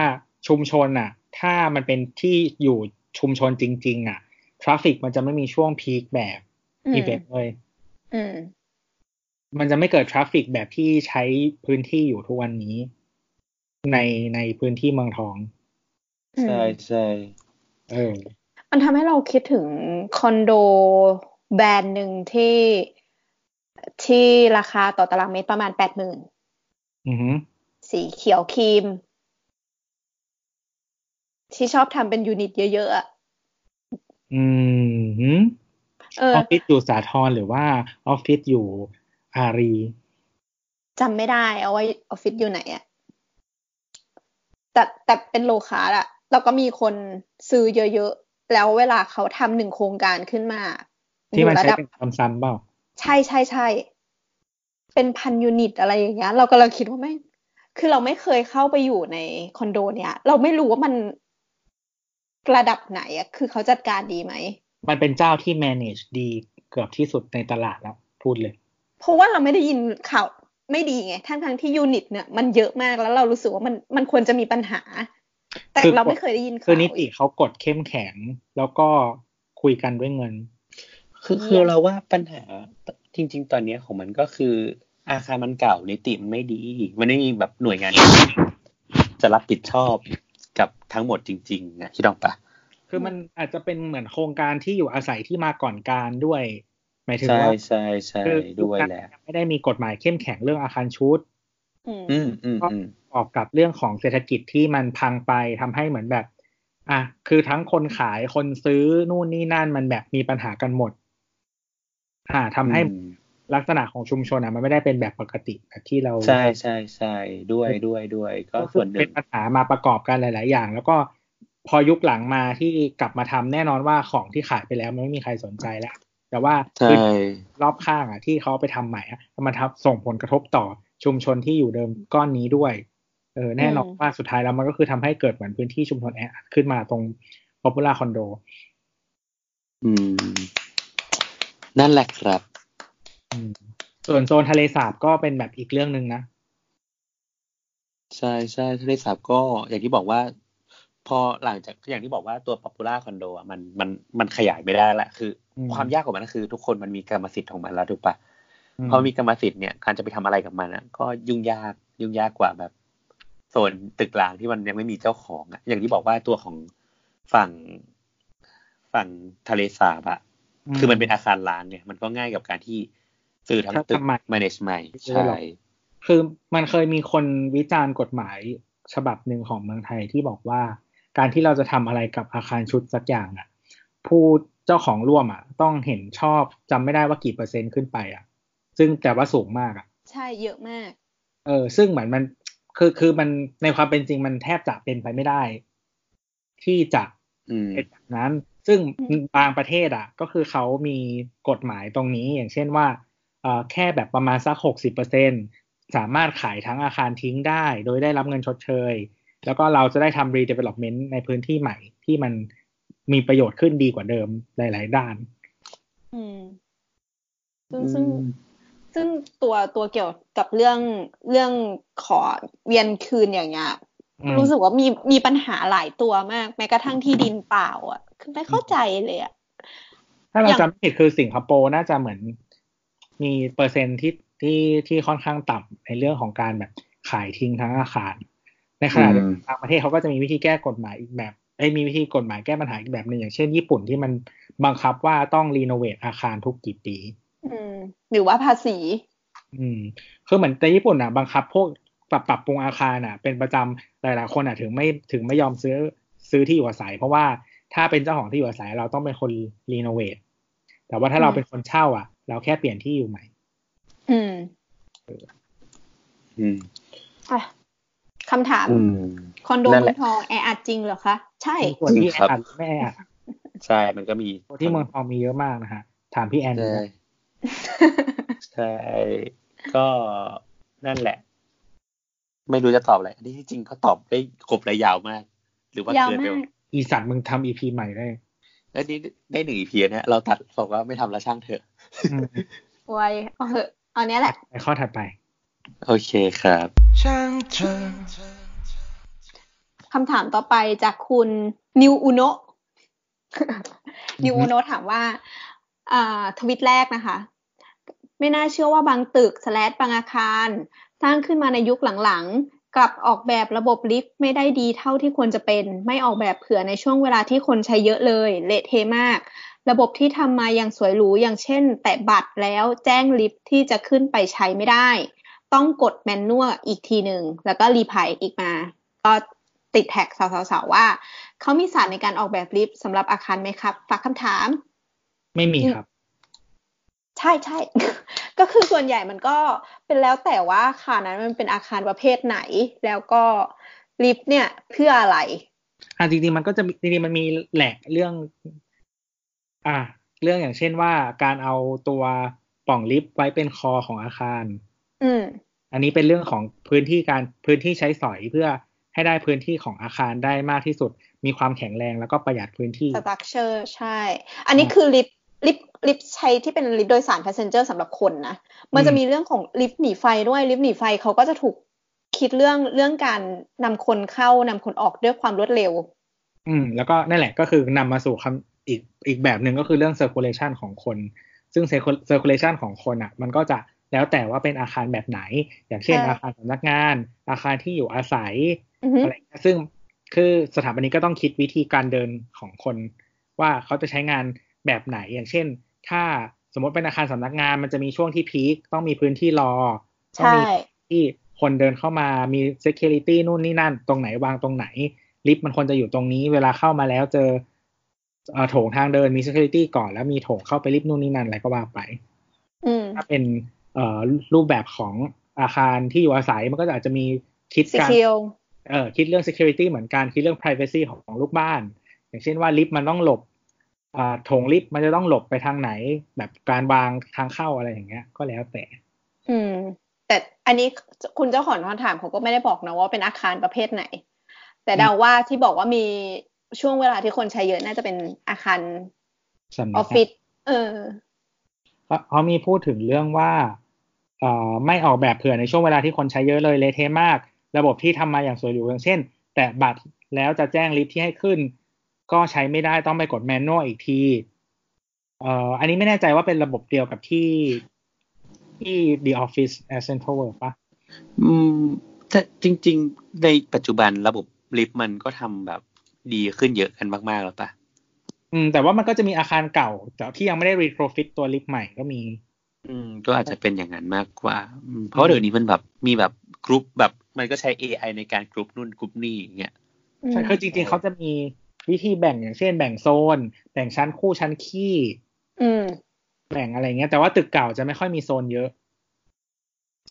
ชุมชนอะ ถ้ามันเป็นที่อยู่ชุมชนจริง ๆ อะ traffic มันจะไม่มีช่วง peak แบบอืมอีเวนต์เลยอืมมันจะไม่เกิด traffic แบบที่ใช้พื้นที่อยู่ทุกวันนี้ ในในพื้นที่เมืองทอง ใช่ใช่เออ มันทำให้เราคิดถึงคอนโดแบรนด์หนึ่งที่ที่ราคาต่อตารางเมตรประมาณแปดหมื่นอือหือสีเขียวครีม ที่ชอบทำเป็นยูนิตเยอะๆอะอืมหือเออออฟฟิศอยู่สาทรหรือว่าออฟฟิศอยู่อารีจำไม่ได้เอาไว้ออฟฟิศอยู่ไหนอะแต่แต่เป็นโลคาร์อะแล้วก็มีคนซื้อเยอะๆ แล้วเวลาเขาทำหนึ่งโครงการขึ้นมา ที่มันอยู่ระใช้ดับเป็นซ้ำๆเปล่า ใช่ใช่ใช่เป็นพันยูนิตอะไรอย่างเงี้ย เรากำลังคิดว่าไม่งคือเราไม่เคยเข้าไปอยู่ในคอนโดเนี่ยเราไม่รู้ว่ามันระดับไหนอะคือเขาจัดการดีไหม มันเป็นเจ้าที่ manage ดีเกือบที่สุดในตลาดแล้วพูดเลย เพราะว่าเราไม่ได้ยินข่าวไม่ดีไง ทั้งทั้งๆที่ยูนิตเนี่ยมันเยอะมากแล้วเรารู้สึกว่ามันมันควรจะมีปัญหา แต่คือเราไม่เคยได้ยินคืข่าอวนิติเขากดเข้มแข็ง แล้วก็คุยกันด้วยเงิน คือคือเราว่าปัญหาจริง ๆ ตอนเนี้ยของมันก็คือ อาคารมันเก่านิติมันไม่ดี มันไม่มีแบบหน่วยงานที่จะรับผิดชอบกับทั้งหมดจริงๆนะคิดออกปะคือมันอาจจะเป็นเหมือนโครงการที่อยู่อาศัยที่มาก่อนการด้วยหมายถึงใช่ว่าใช่ใช่คือด้วยแหละยังไม่ได้มีกฎหมายเข้มแข็งเรื่องอาคารชุด อืมอืมอืมอืมประกอบกับเรื่องของเศรษฐกิจที่มันพังไปทำให้เหมือนแบบ อะคือทั้งคนขายคนซื้อนู่นนี่นั่นมันแบบมีปัญหากันหมด อ่าทำให้อืมลักษณะของชุมชนอะมันไม่ได้เป็นแบบปกติแบบที่เรา ใช่ใช่ใช่ด้วยด้วยด้วย ก็ส่วนหนึ่เป็นงปัญหามาประกอบกันหลาย ๆ อย่าง แล้วก็พอยุคหลังมาที่กลับมาทำแน่นอนว่าของที่ขายไปแล้วมันไม่มีใครสนใจแล้วแต่ว่าใช่พื้นที่รอบข้างอะ ที่เขาไปทำใหม่อะมันทำส่งผลกระทบต่อ ชุมชนที่อยู่เดิมก้อนนี้ด้วยเออแน่นอนอืมว่าสุดท้ายแล้วมันก็คือทำให้เกิดเหมือนพื้นที่ชุมชนแออัดขึ้นมาตรง popular condo อืม นั่นแหละครับอืมส่วนโซนทะเลสาบก็เป็นแบบอีกเรื่องหนึ่งนะ ใช่ใช่ทะเลสาบก็อย่างที่บอกว่า พอหลังจากอย่างที่บอกว่าตัว popular condo อะมันมันมันขยายไม่ได้ละคืออมความยากของมันก็คือทุกคนมันมีกรรมสิทธิ์ของมันแล้วถูกปะ มพอมีกรรมสิทธิ์เนี่ยการจะไปทำอะไรกับมันอะ ก็ยุ่งยากยุ่งยากกว่าแบบโซนตึกรางที่มันยังไม่มีเจ้าของอะ อย่างที่บอกว่าตัวของฝั่งฝั่งทะเลสาบอะ คือมันเป็นอาคารล้างเนี่ย มันก็ง่ายกับการที่ซื้อทั้งตึกถ้าทำใหม่ manage ใหม่ไม่ใช่หรอกคือมันเคยมีคนวิจารณ์กฎหมายฉบับหนึ่งของเมืองไทยที่บอกว่า การที่เราจะทำอะไรกับอาคารชุดสักอย่างอะ ผู้เจ้าของร่วมอะ ต้องเห็นชอบจำไม่ได้ว่ากี่เปอร์เซ็นต์ขึ้นไปอะ ซึ่งแต่ว่าสูงมากอะ ใช่เยอะมาก เออ ซึ่งเหมือนมันคือคือมันในความเป็นจริงมันแทบจะเป็นไปไม่ได้ ที่จะอืมเป็นแบบนั้น ซึ่งอืมบางประเทศอะ ก็คือเขามีกฎหมายตรงนี้ อย่างเช่นว่าเอ่อแค่แบบประมาณสักหกสิบเปอร์เซ็นสามารถขายทั้งอาคารทิ้งได้ โดยได้รับเงินชดเชย แล้วก็เราจะได้ทำ redevelopment ในพื้นที่ใหม่ที่มันมีประโยชน์ขึ้นดีกว่าเดิมหลาย ๆ ด้าน อืม ซึ่งซึ่ง ซึ่งตัวตัวเกี่ยวกับเรื่องเรื่องขอเวียนคืนอย่างเงี้ยอืมรู้สึกว่ามีมีปัญหาหลายตัวมาก แม้กระทั่งที่ดินเปล่า อะ คือไม่เข้าใจเลยอะถ้าเราอย่างจำไม่ผิดคือสิงคโปร์น่าจะเหมือน มีเปอร์เซ็นต์ที่ที่ที่ค่อนข้างต่ำในเรื่องของการแบบขายทิ้งทั้งอาคาร ในขณะเดียวกันบางประเทศเขาก็จะมีวิธีแก้กฎหมายอีกแบบไอ้ยมีวิธีกฎหมายแก้ปัญหาอีกแบบหนึ่งอย่างเช่นญี่ปุ่นที่มันบังคับว่าต้องรีโนเวทอาคารทุกกี่ปีอืม หรือว่าภาษี อืมคือเหมือนแต่ญี่ปุ่นอะบังคับ พวกปรับปรับปรุงอาคารอะ เป็นประจำหลาย ๆ คนอะถึงไม่ถึงไม่ยอมซื้อซื้อที่อยู่อาศัย เพราะว่าถ้าเป็นเจ้าของที่อยู่อาศัย เราต้องเป็นคนรีโนเวทแต่ว่าถ้าเราอืมเป็นคนเช่า อะ เราแค่เปลี่ยนที่อยู่ใหม่ อืมอืมอะคำถามอืมคอนโดนั่นเมืแหอละงทองแออัดจริงเหรอคะ ใช่ส่วนที่ครับแออัดไม่แออัดใช่ มันก็มี ที่เมืองทองมีเยอะมากนะฮะ ถามพี่แอนดู ใช่นะใช่ ก็นั่นแหละ ไม่รู้จะตอบอะไรอันนี้ที่จริงเขาตอบได้ครบและยาวมาก หรือว่ายาวเกินไปมากวะอีสัตว์มึงทำอีพีใหม่ได้แล้วนี่ได้หนึ่งอีพีเนี่ยเราตัดบอกว่าไม่ทำแล้วช่างเถอะอืมไว้เอาเหอะเอาเนี้ยแหละไปข้อถัดไป โอเคครับ ช่างเธอคำถามต่อไปจากคุณนิวอุโนะนิวอุโนะถามว่า อ่า ทวิตแรกนะคะ ไม่น่าเชื่อว่าบางตึกสแลดบางอาคาร สร้างขึ้นมาในยุคหลังๆ กลับออกแบบระบบลิฟต์ไม่ได้ดีเท่าที่ควรจะเป็น ไม่ออกแบบเผื่อในช่วงเวลาที่คนใช้เยอะเลย เละเทะมาก ระบบที่ทำมาอย่างสวยหรูอย่างเช่น แตะบัตรแล้วแจ้งลิฟต์ที่จะขึ้นไปใช้ไม่ได้ ต้องกดแมนนวลอีกทีหนึ่งแล้วก็รีพายอีกมา ก็ติดแท็กสาวๆว่าเขามีศาสตร์ในการออกแบบลิฟต์สำหรับอาคารไหมครับฝากคำถาม ไม่มีครับ ใช่ใช่ ก็คือส่วนใหญ่มันก็เป็นแล้วแต่ว่าอาคารนั้นมันเป็นอาคารประเภทไหน แล้วก็ลิฟต์เนี่ยเพื่ออะไร อ่าจริงๆมันก็จะมีจริงๆมันมีแหละเรื่อง อ่า เรื่องอย่างเช่นว่าการเอาตัวปล่องลิฟต์ไว้เป็นคอของอาคาร อืม อันนี้เป็นเรื่องของพื้นที่การพื้นที่ใช้สอยเพื่อให้ได้พื้นที่ของอาคารได้มากที่สุด มีความแข็งแรงแล้วก็ประหยัดพื้นที่ structure ใช่ อันนี้คือลิฟต์ ลิฟต์ลิฟต์ใช้ที่เป็นลิฟต์โดยสาร passenger สำหรับคนนะ มันจะมีเรื่องของลิฟต์หนีไฟด้วยลิฟต์หนีไฟเขาก็จะถูกคิดเรื่องเรื่องการนำคนเข้านำคนออกด้วยความรวดเร็ว อืม แล้วก็นั่นแหละก็คือนำมาสู่คำอีกอีกแบบหนึ่งก็คือเรื่อง circulation ของคน ซึ่ง circul- circulation ของคนอะ มันก็จะแล้วแต่ว่าเป็นอาคารแบบไหน อย่างเช่นใช่อาคารสำนักงาน อาคารที่อยู่อาศัยอือฮึอะไรเงี้ยซึ่งคือสถาปนิกก็ต้องคิดวิธีการเดินของคน ว่าเขาจะใช้งาน แบบไหนอย่างเช่น ถ้าสมมติเป็นอาคารสำนักงานมันจะมีช่วงที่พีคต้องมีพื้นที่รอต้องใช่มีที่คนเดินเข้ามามี security นู่นนี่นั่น ตรงไหนวางตรงไหน ลิฟต์มันควรจะอยู่ตรงนี้ เวลาเข้ามาแล้วเจอเอ่อโถงทางเดินมี security ก่อนแล้วมีโถงเข้าไปลิฟต์นู่นนี่นั่นอะไรก็ว่าไปอืมถ้าเป็นเอ่อรูปแบบของอาคารที่อยู่อาศัยมันก็อาจจะมีคิดสีการเขียวเอ่อคิดเรื่อง security เหมือนกันคิดเรื่อง privacy ของของลูกบ้าน อย่างเช่นว่าลิฟต์มันต้องหลบอ่า โถงลิฟต์มันจะต้องหลบไปทางไหน แบบการวางทางเข้าอะไรอย่างเงี้ย ก็แล้วแต่ อืม แต่อันนี้คุณเจ้าของคำถามเขาก็ไม่ได้บอกนะว่าเป็นอาคารประเภทไหน แต่เดาว่าที่บอกว่ามีช่วงเวลาที่คนใช้เยอะน่าจะเป็นอาคารสำนัอกอฟฟิศเออเขาเขามีพูดถึงเรื่องว่าเอ่อไม่ออกแบบเผื่อในช่วงเวลาที่คนใช้เยอะเลยเละเทะมาก ระบบที่ทำมาอย่างสวยหรูอย่างเช่น แต่บัตรแล้วจะแจ้งลิฟต์ที่ให้ขึ้น ก็ใช้ไม่ได้ต้องไปกดแมนนวลอีกที เอ่ออันนี้ไม่แน่ใจว่าเป็นระบบเดียวกับที่ที่ The Offices at Central World ปะอืมแต่จริง ๆ ในปัจจุบันระบบลิฟต์มันก็ทำแบบดีขึ้นเยอะกันมาก ๆ แล้วปะอืม แต่ว่ามันก็จะมีอาคารเก่าแต่ที่ยังไม่ได้ retrofit ตัวลิฟต์ใหม่ก็มี อืม ก็อาจจะเป็นอย่างนั้นมากกว่าอืมเพราะว่าเดี๋ยวนี้มันแบบมีแบบกรุ๊ปแบบ มันก็ใช้ AI ในการกรุ๊ปนู่นกรุ๊ปนี่อย่างเงี้ยใช่คือจริง ๆเขาจะมี วิธีแบ่งอย่างเช่น แบ่งโซน แบ่งชั้นคู่ชั้นขี้อืมแบ่งอะไรเงี้ย แต่ว่าตึกเก่าจะไม่ค่อยมีโซนเยอะ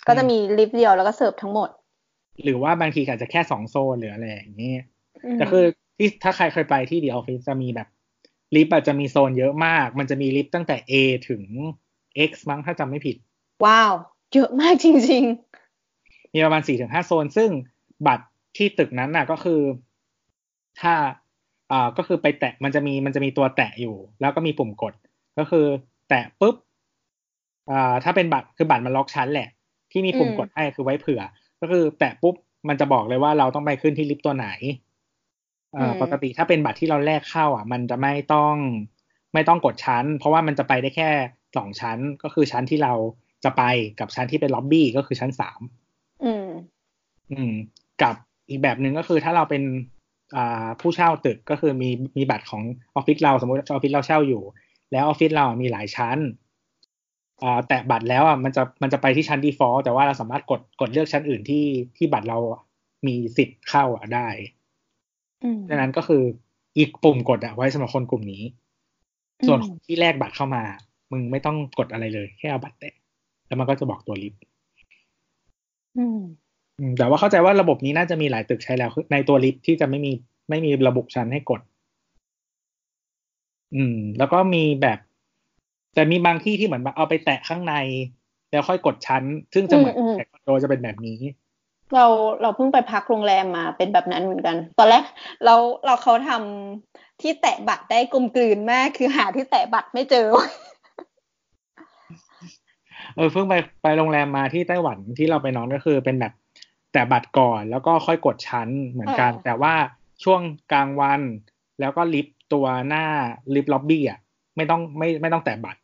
ก็จะมีลิฟต์เดียวแล้วก็เสิร์ฟทั้งหมด หรือว่าบางทีอาจจะแค่สองโซนหรืออะไรอย่างนี้มแต่คือที่ถ้าใครเคยไปที่ The Office จะมีแบบลิฟต์อาจจะมีโซนเยอะมาก มันจะมีลิฟต์ตั้งแต่ A ถึง X มั้งถ้าจำไม่ผิด ว้าว เยอะมากจริงมีประมาณสี่ถึงห้าโซน ซึ่งบัตรที่ตึกนั้นน่ะก็คือ ถ้า อ่าก็คือไปแตะมันจะมีมันจะมีตัวแตะอยู่ แล้วก็มีปุ่มกด ก็คือ แตะปุ๊บอ่าถ้าเป็นบัตรคือบัตรมันล็อกชั้นแหละ ที่มีปุ่มอืมกดให้คือไว้เผื่อ ก็คือ แตะปุ๊บมันจะบอกเลยว่าเราต้องไปขึ้นที่ลิฟต์ตัวไหนอ่าปกติถ้าเป็นบัตรที่เราแลกเข้า อะ มันจะไม่ต้องไม่ต้องกดชั้น เพราะว่ามันจะไปได้แค่สองชั้น ก็คือชั้นที่เราจะไปกับชั้นที่เป็นล็อบบี้ก็คือชั้นสามๆอืม อืม กับอีกแบบหนึ่งก็คือถ้าเราเป็นอ่า ผู้เช่าตึกก็คือมีมีบัตรของออฟฟิศเราสมมติออฟฟิศเราเช่าอยู่ แล้วออฟฟิศเรามีหลายชั้นอ่าแตะบัตรแล้วอะมันจะมันจะไปที่ชั้น default แต่ว่าเราสามารถกดกดเลือกชั้นอื่นที่ที่บัตรเรามีสิทธิ์เข้าอะได้อืมดังนั้นก็คืออีกปุ่มกดอะไว้สำหรับคนกลุ่มนี้ ส่วนอืมของที่แลกบัตรเข้ามา มึงไม่ต้องกดอะไรเลย แค่เอาบัตรแตะแล้วมันก็จะบอกตัวลิฟต์อืมอืม แต่ว่าเข้าใจว่าระบบนี้น่าจะมีหลายตึกใช้แล้วคือในตัวลิฟต์ที่จะไม่มีไม่มีระบบชั้นให้กด อืม แล้วก็มีแบบ แต่มีบางที่ที่เหมือนแบบเอาไปแตะข้างใน แล้วค่อยกดชั้น ซึ่งจะเหมือนอืมอืมแต่คอนโดจะเป็นแบบนี้ เราเราเพิ่งไปพักโรงแรมมาเป็นแบบนั้นเหมือนกัน ตอนแรกเราเราเขาทำที่แตะบัตรได้กลมกลืนมาก คือหาที่แตะบัตรไม่เจอเออเพิ่งไปไปโรงแรมมาที่ไต้หวันที่เราไปนอนก็คือเป็นแบบ แต่บัตรก่อนแล้วก็ค่อยกดชั้นเหมือนกันอ่าแต่ว่าช่วงกลางวัน แล้วก็ลิฟต์ตัวหน้าลิฟต์ล็อบบี้อะไม่ต้องไม่ไม่ต้องแตะบัตร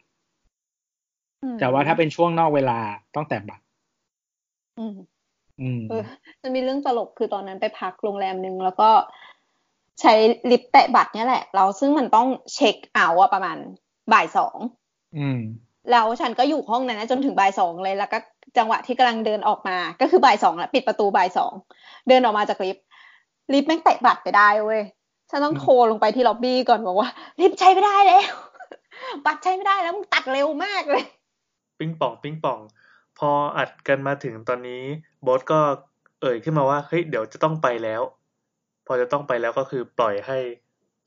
แต่ว่าถ้าเป็นช่วงนอกเวลาต้องแตะบัตรอืมอืมเออมันมีเรื่องตลกคือตอนนั้นไปพักโรงแรมหนึ่งแล้วก็ใช้ลิฟต์แตะบัตรเนี่ยแหละ เราซึ่งมันต้องเช็คเอาท์อะประมาณบ่ายสองอืม แล้วฉันก็อยู่ห้องนั้นนะจนถึงบ่ายสองเลยแล้วก็จังหวะที่กำลังเดินออกมา ก็คือบ่ายสองแล้วปิดประตูบ่ายสองเดินออกมาจากลิฟต์ลิฟต์แม่งแตะบัตรไปได้เว้ยฉันต้องโทรลงไปที่ล็อบบี้ก่อนบอกว่าลิฟต์ใช้ไม่ได้แล้ว บัตรใช้ไม่ได้แล้วมึงตัดเร็วมากเลย ปิ้งป่อง ปิ้งป่อง พออัดกันมาถึงตอนนี้บอสก็เอ่ยขึ้นมาว่าเฮ้ยเดี๋ยวจะต้องไปแล้ว พอจะต้องไปแล้วก็คือปล่อยให้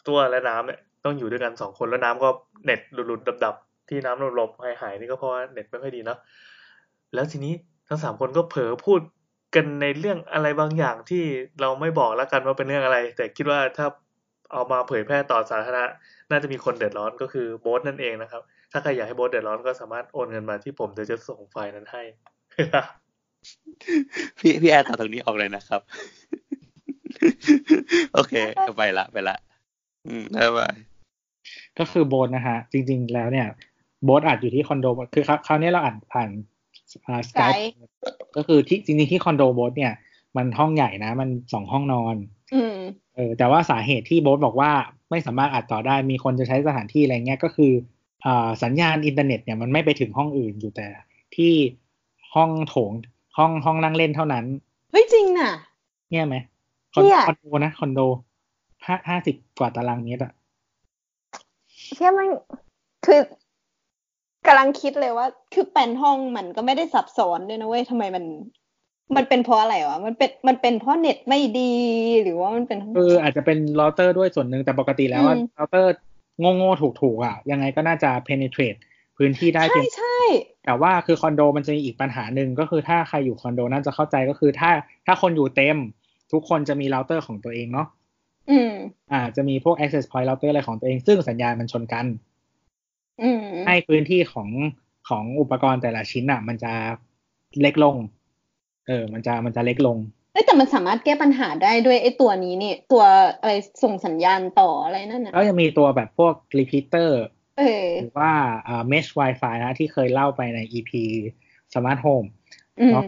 ตัวและน้ำเนี่ยต้องอยู่ด้วยกันสองคนแล้วน้ำก็เน็ตหลุดๆดับ ที่น้ำหลบๆหายหายๆนี่ก็เพราะว่าเน็ตไม่ค่อยดีเนาะแล้วทีนี้ทั้งสามคนก็เผลอพูดกันในเรื่องอะไรบางอย่างที่เราไม่บอกแล้วกันว่าเป็นเรื่องอะไร แต่คิดว่าถ้าเอามาเผยแพร่ต่อสาธารณะน่าจะมีคนเดือดร้อนก็คือโบสนั่นเองนะครับ ถ้าใครอยากให้โบสเดือดร้อนก็สามารถโอนเงินมาที่ผมเดี๋ยวจะส่งไฟล์นั้นให้ พี่พี่แอร์ตัดตรงนี้ออกเลยนะครับ โอเคไปละไปละ อืมบ๊ายบายก็คือโบสนะฮะ จริง ๆ แล้วเนี่ย โบสอัดอยู่ที่คอนโดคือคราวคราวนี้เราอัดผ่านอ่าสกาย Skype ก็คือที่จริงๆที่คอนโดโบ๊ทเนี่ย มันห้องใหญ่นะ มันสองห้องนอนอืมเออแต่ว่าสาเหตุที่โบ๊ทบอกว่าไม่สามารถอัดต่อได้มีคนจะใช้สถานที่อะไรเงี้ยก็คืออ่าสัญญาณอินเทอร์เน็ตเนี่ยมันไม่ไปถึงห้องอื่นอยู่แต่ที่ห้องโถงห้องห้องนั่งเล่นเท่านั้น เฮ้ยจริงน่ะ เนี่ยไหมคอนเนี่ยคอนโดนะคอนโดห้าห้าสิบกว่าตารางเมตรอะเชื่อมันคือ กำลังคิดเลยว่า คือเป็นห้องมันก็ไม่ได้ซับซ้อนด้วยนะเว้ยทำไมมัน มันเป็นเพราะอะไรวะมันเป็นมันเป็นเพราะเน็ตไม่ดีหรือว่ามันเป็นคืออาจจะเป็นเราเตอร์ด้วยส่วนหนึ่งแต่ปกติแล้วอะอืมเราเตอร์โง่ๆถูกๆอะยังไงก็น่าจะ penetrate พื้นที่ได้ใช่เพียงใช่แต่ว่าคือคอนโดมันจะมีอีกปัญหาหนึ่งก็คือถ้าใครอยู่คอนโดน่าจะเข้าใจก็คือถ้าถ้าคนอยู่เต็ม ทุกคนจะมีเราเตอร์ของตัวเองเนาะอืม อ่า จะมีพวก access point router อะไรของตัวเอง ซึ่งสัญญาณมันชนกันอืม ให้พื้นที่ของของอุปกรณ์แต่ละชิ้นอะ มันจะเล็กลง เออ มันจะมันจะเล็กลงเอ้ยแต่มันสามารถแก้ปัญหาได้ด้วยไอ้ตัวนี้นี่ ตัวอะไรส่งสัญญาณต่ออะไรนั่นน่ะแล้วยังมีตัวแบบพวก repeater เออหรือว่าอ่า mesh wifi นะ ที่เคยเล่าไปใน EP smart home อืมเนาะ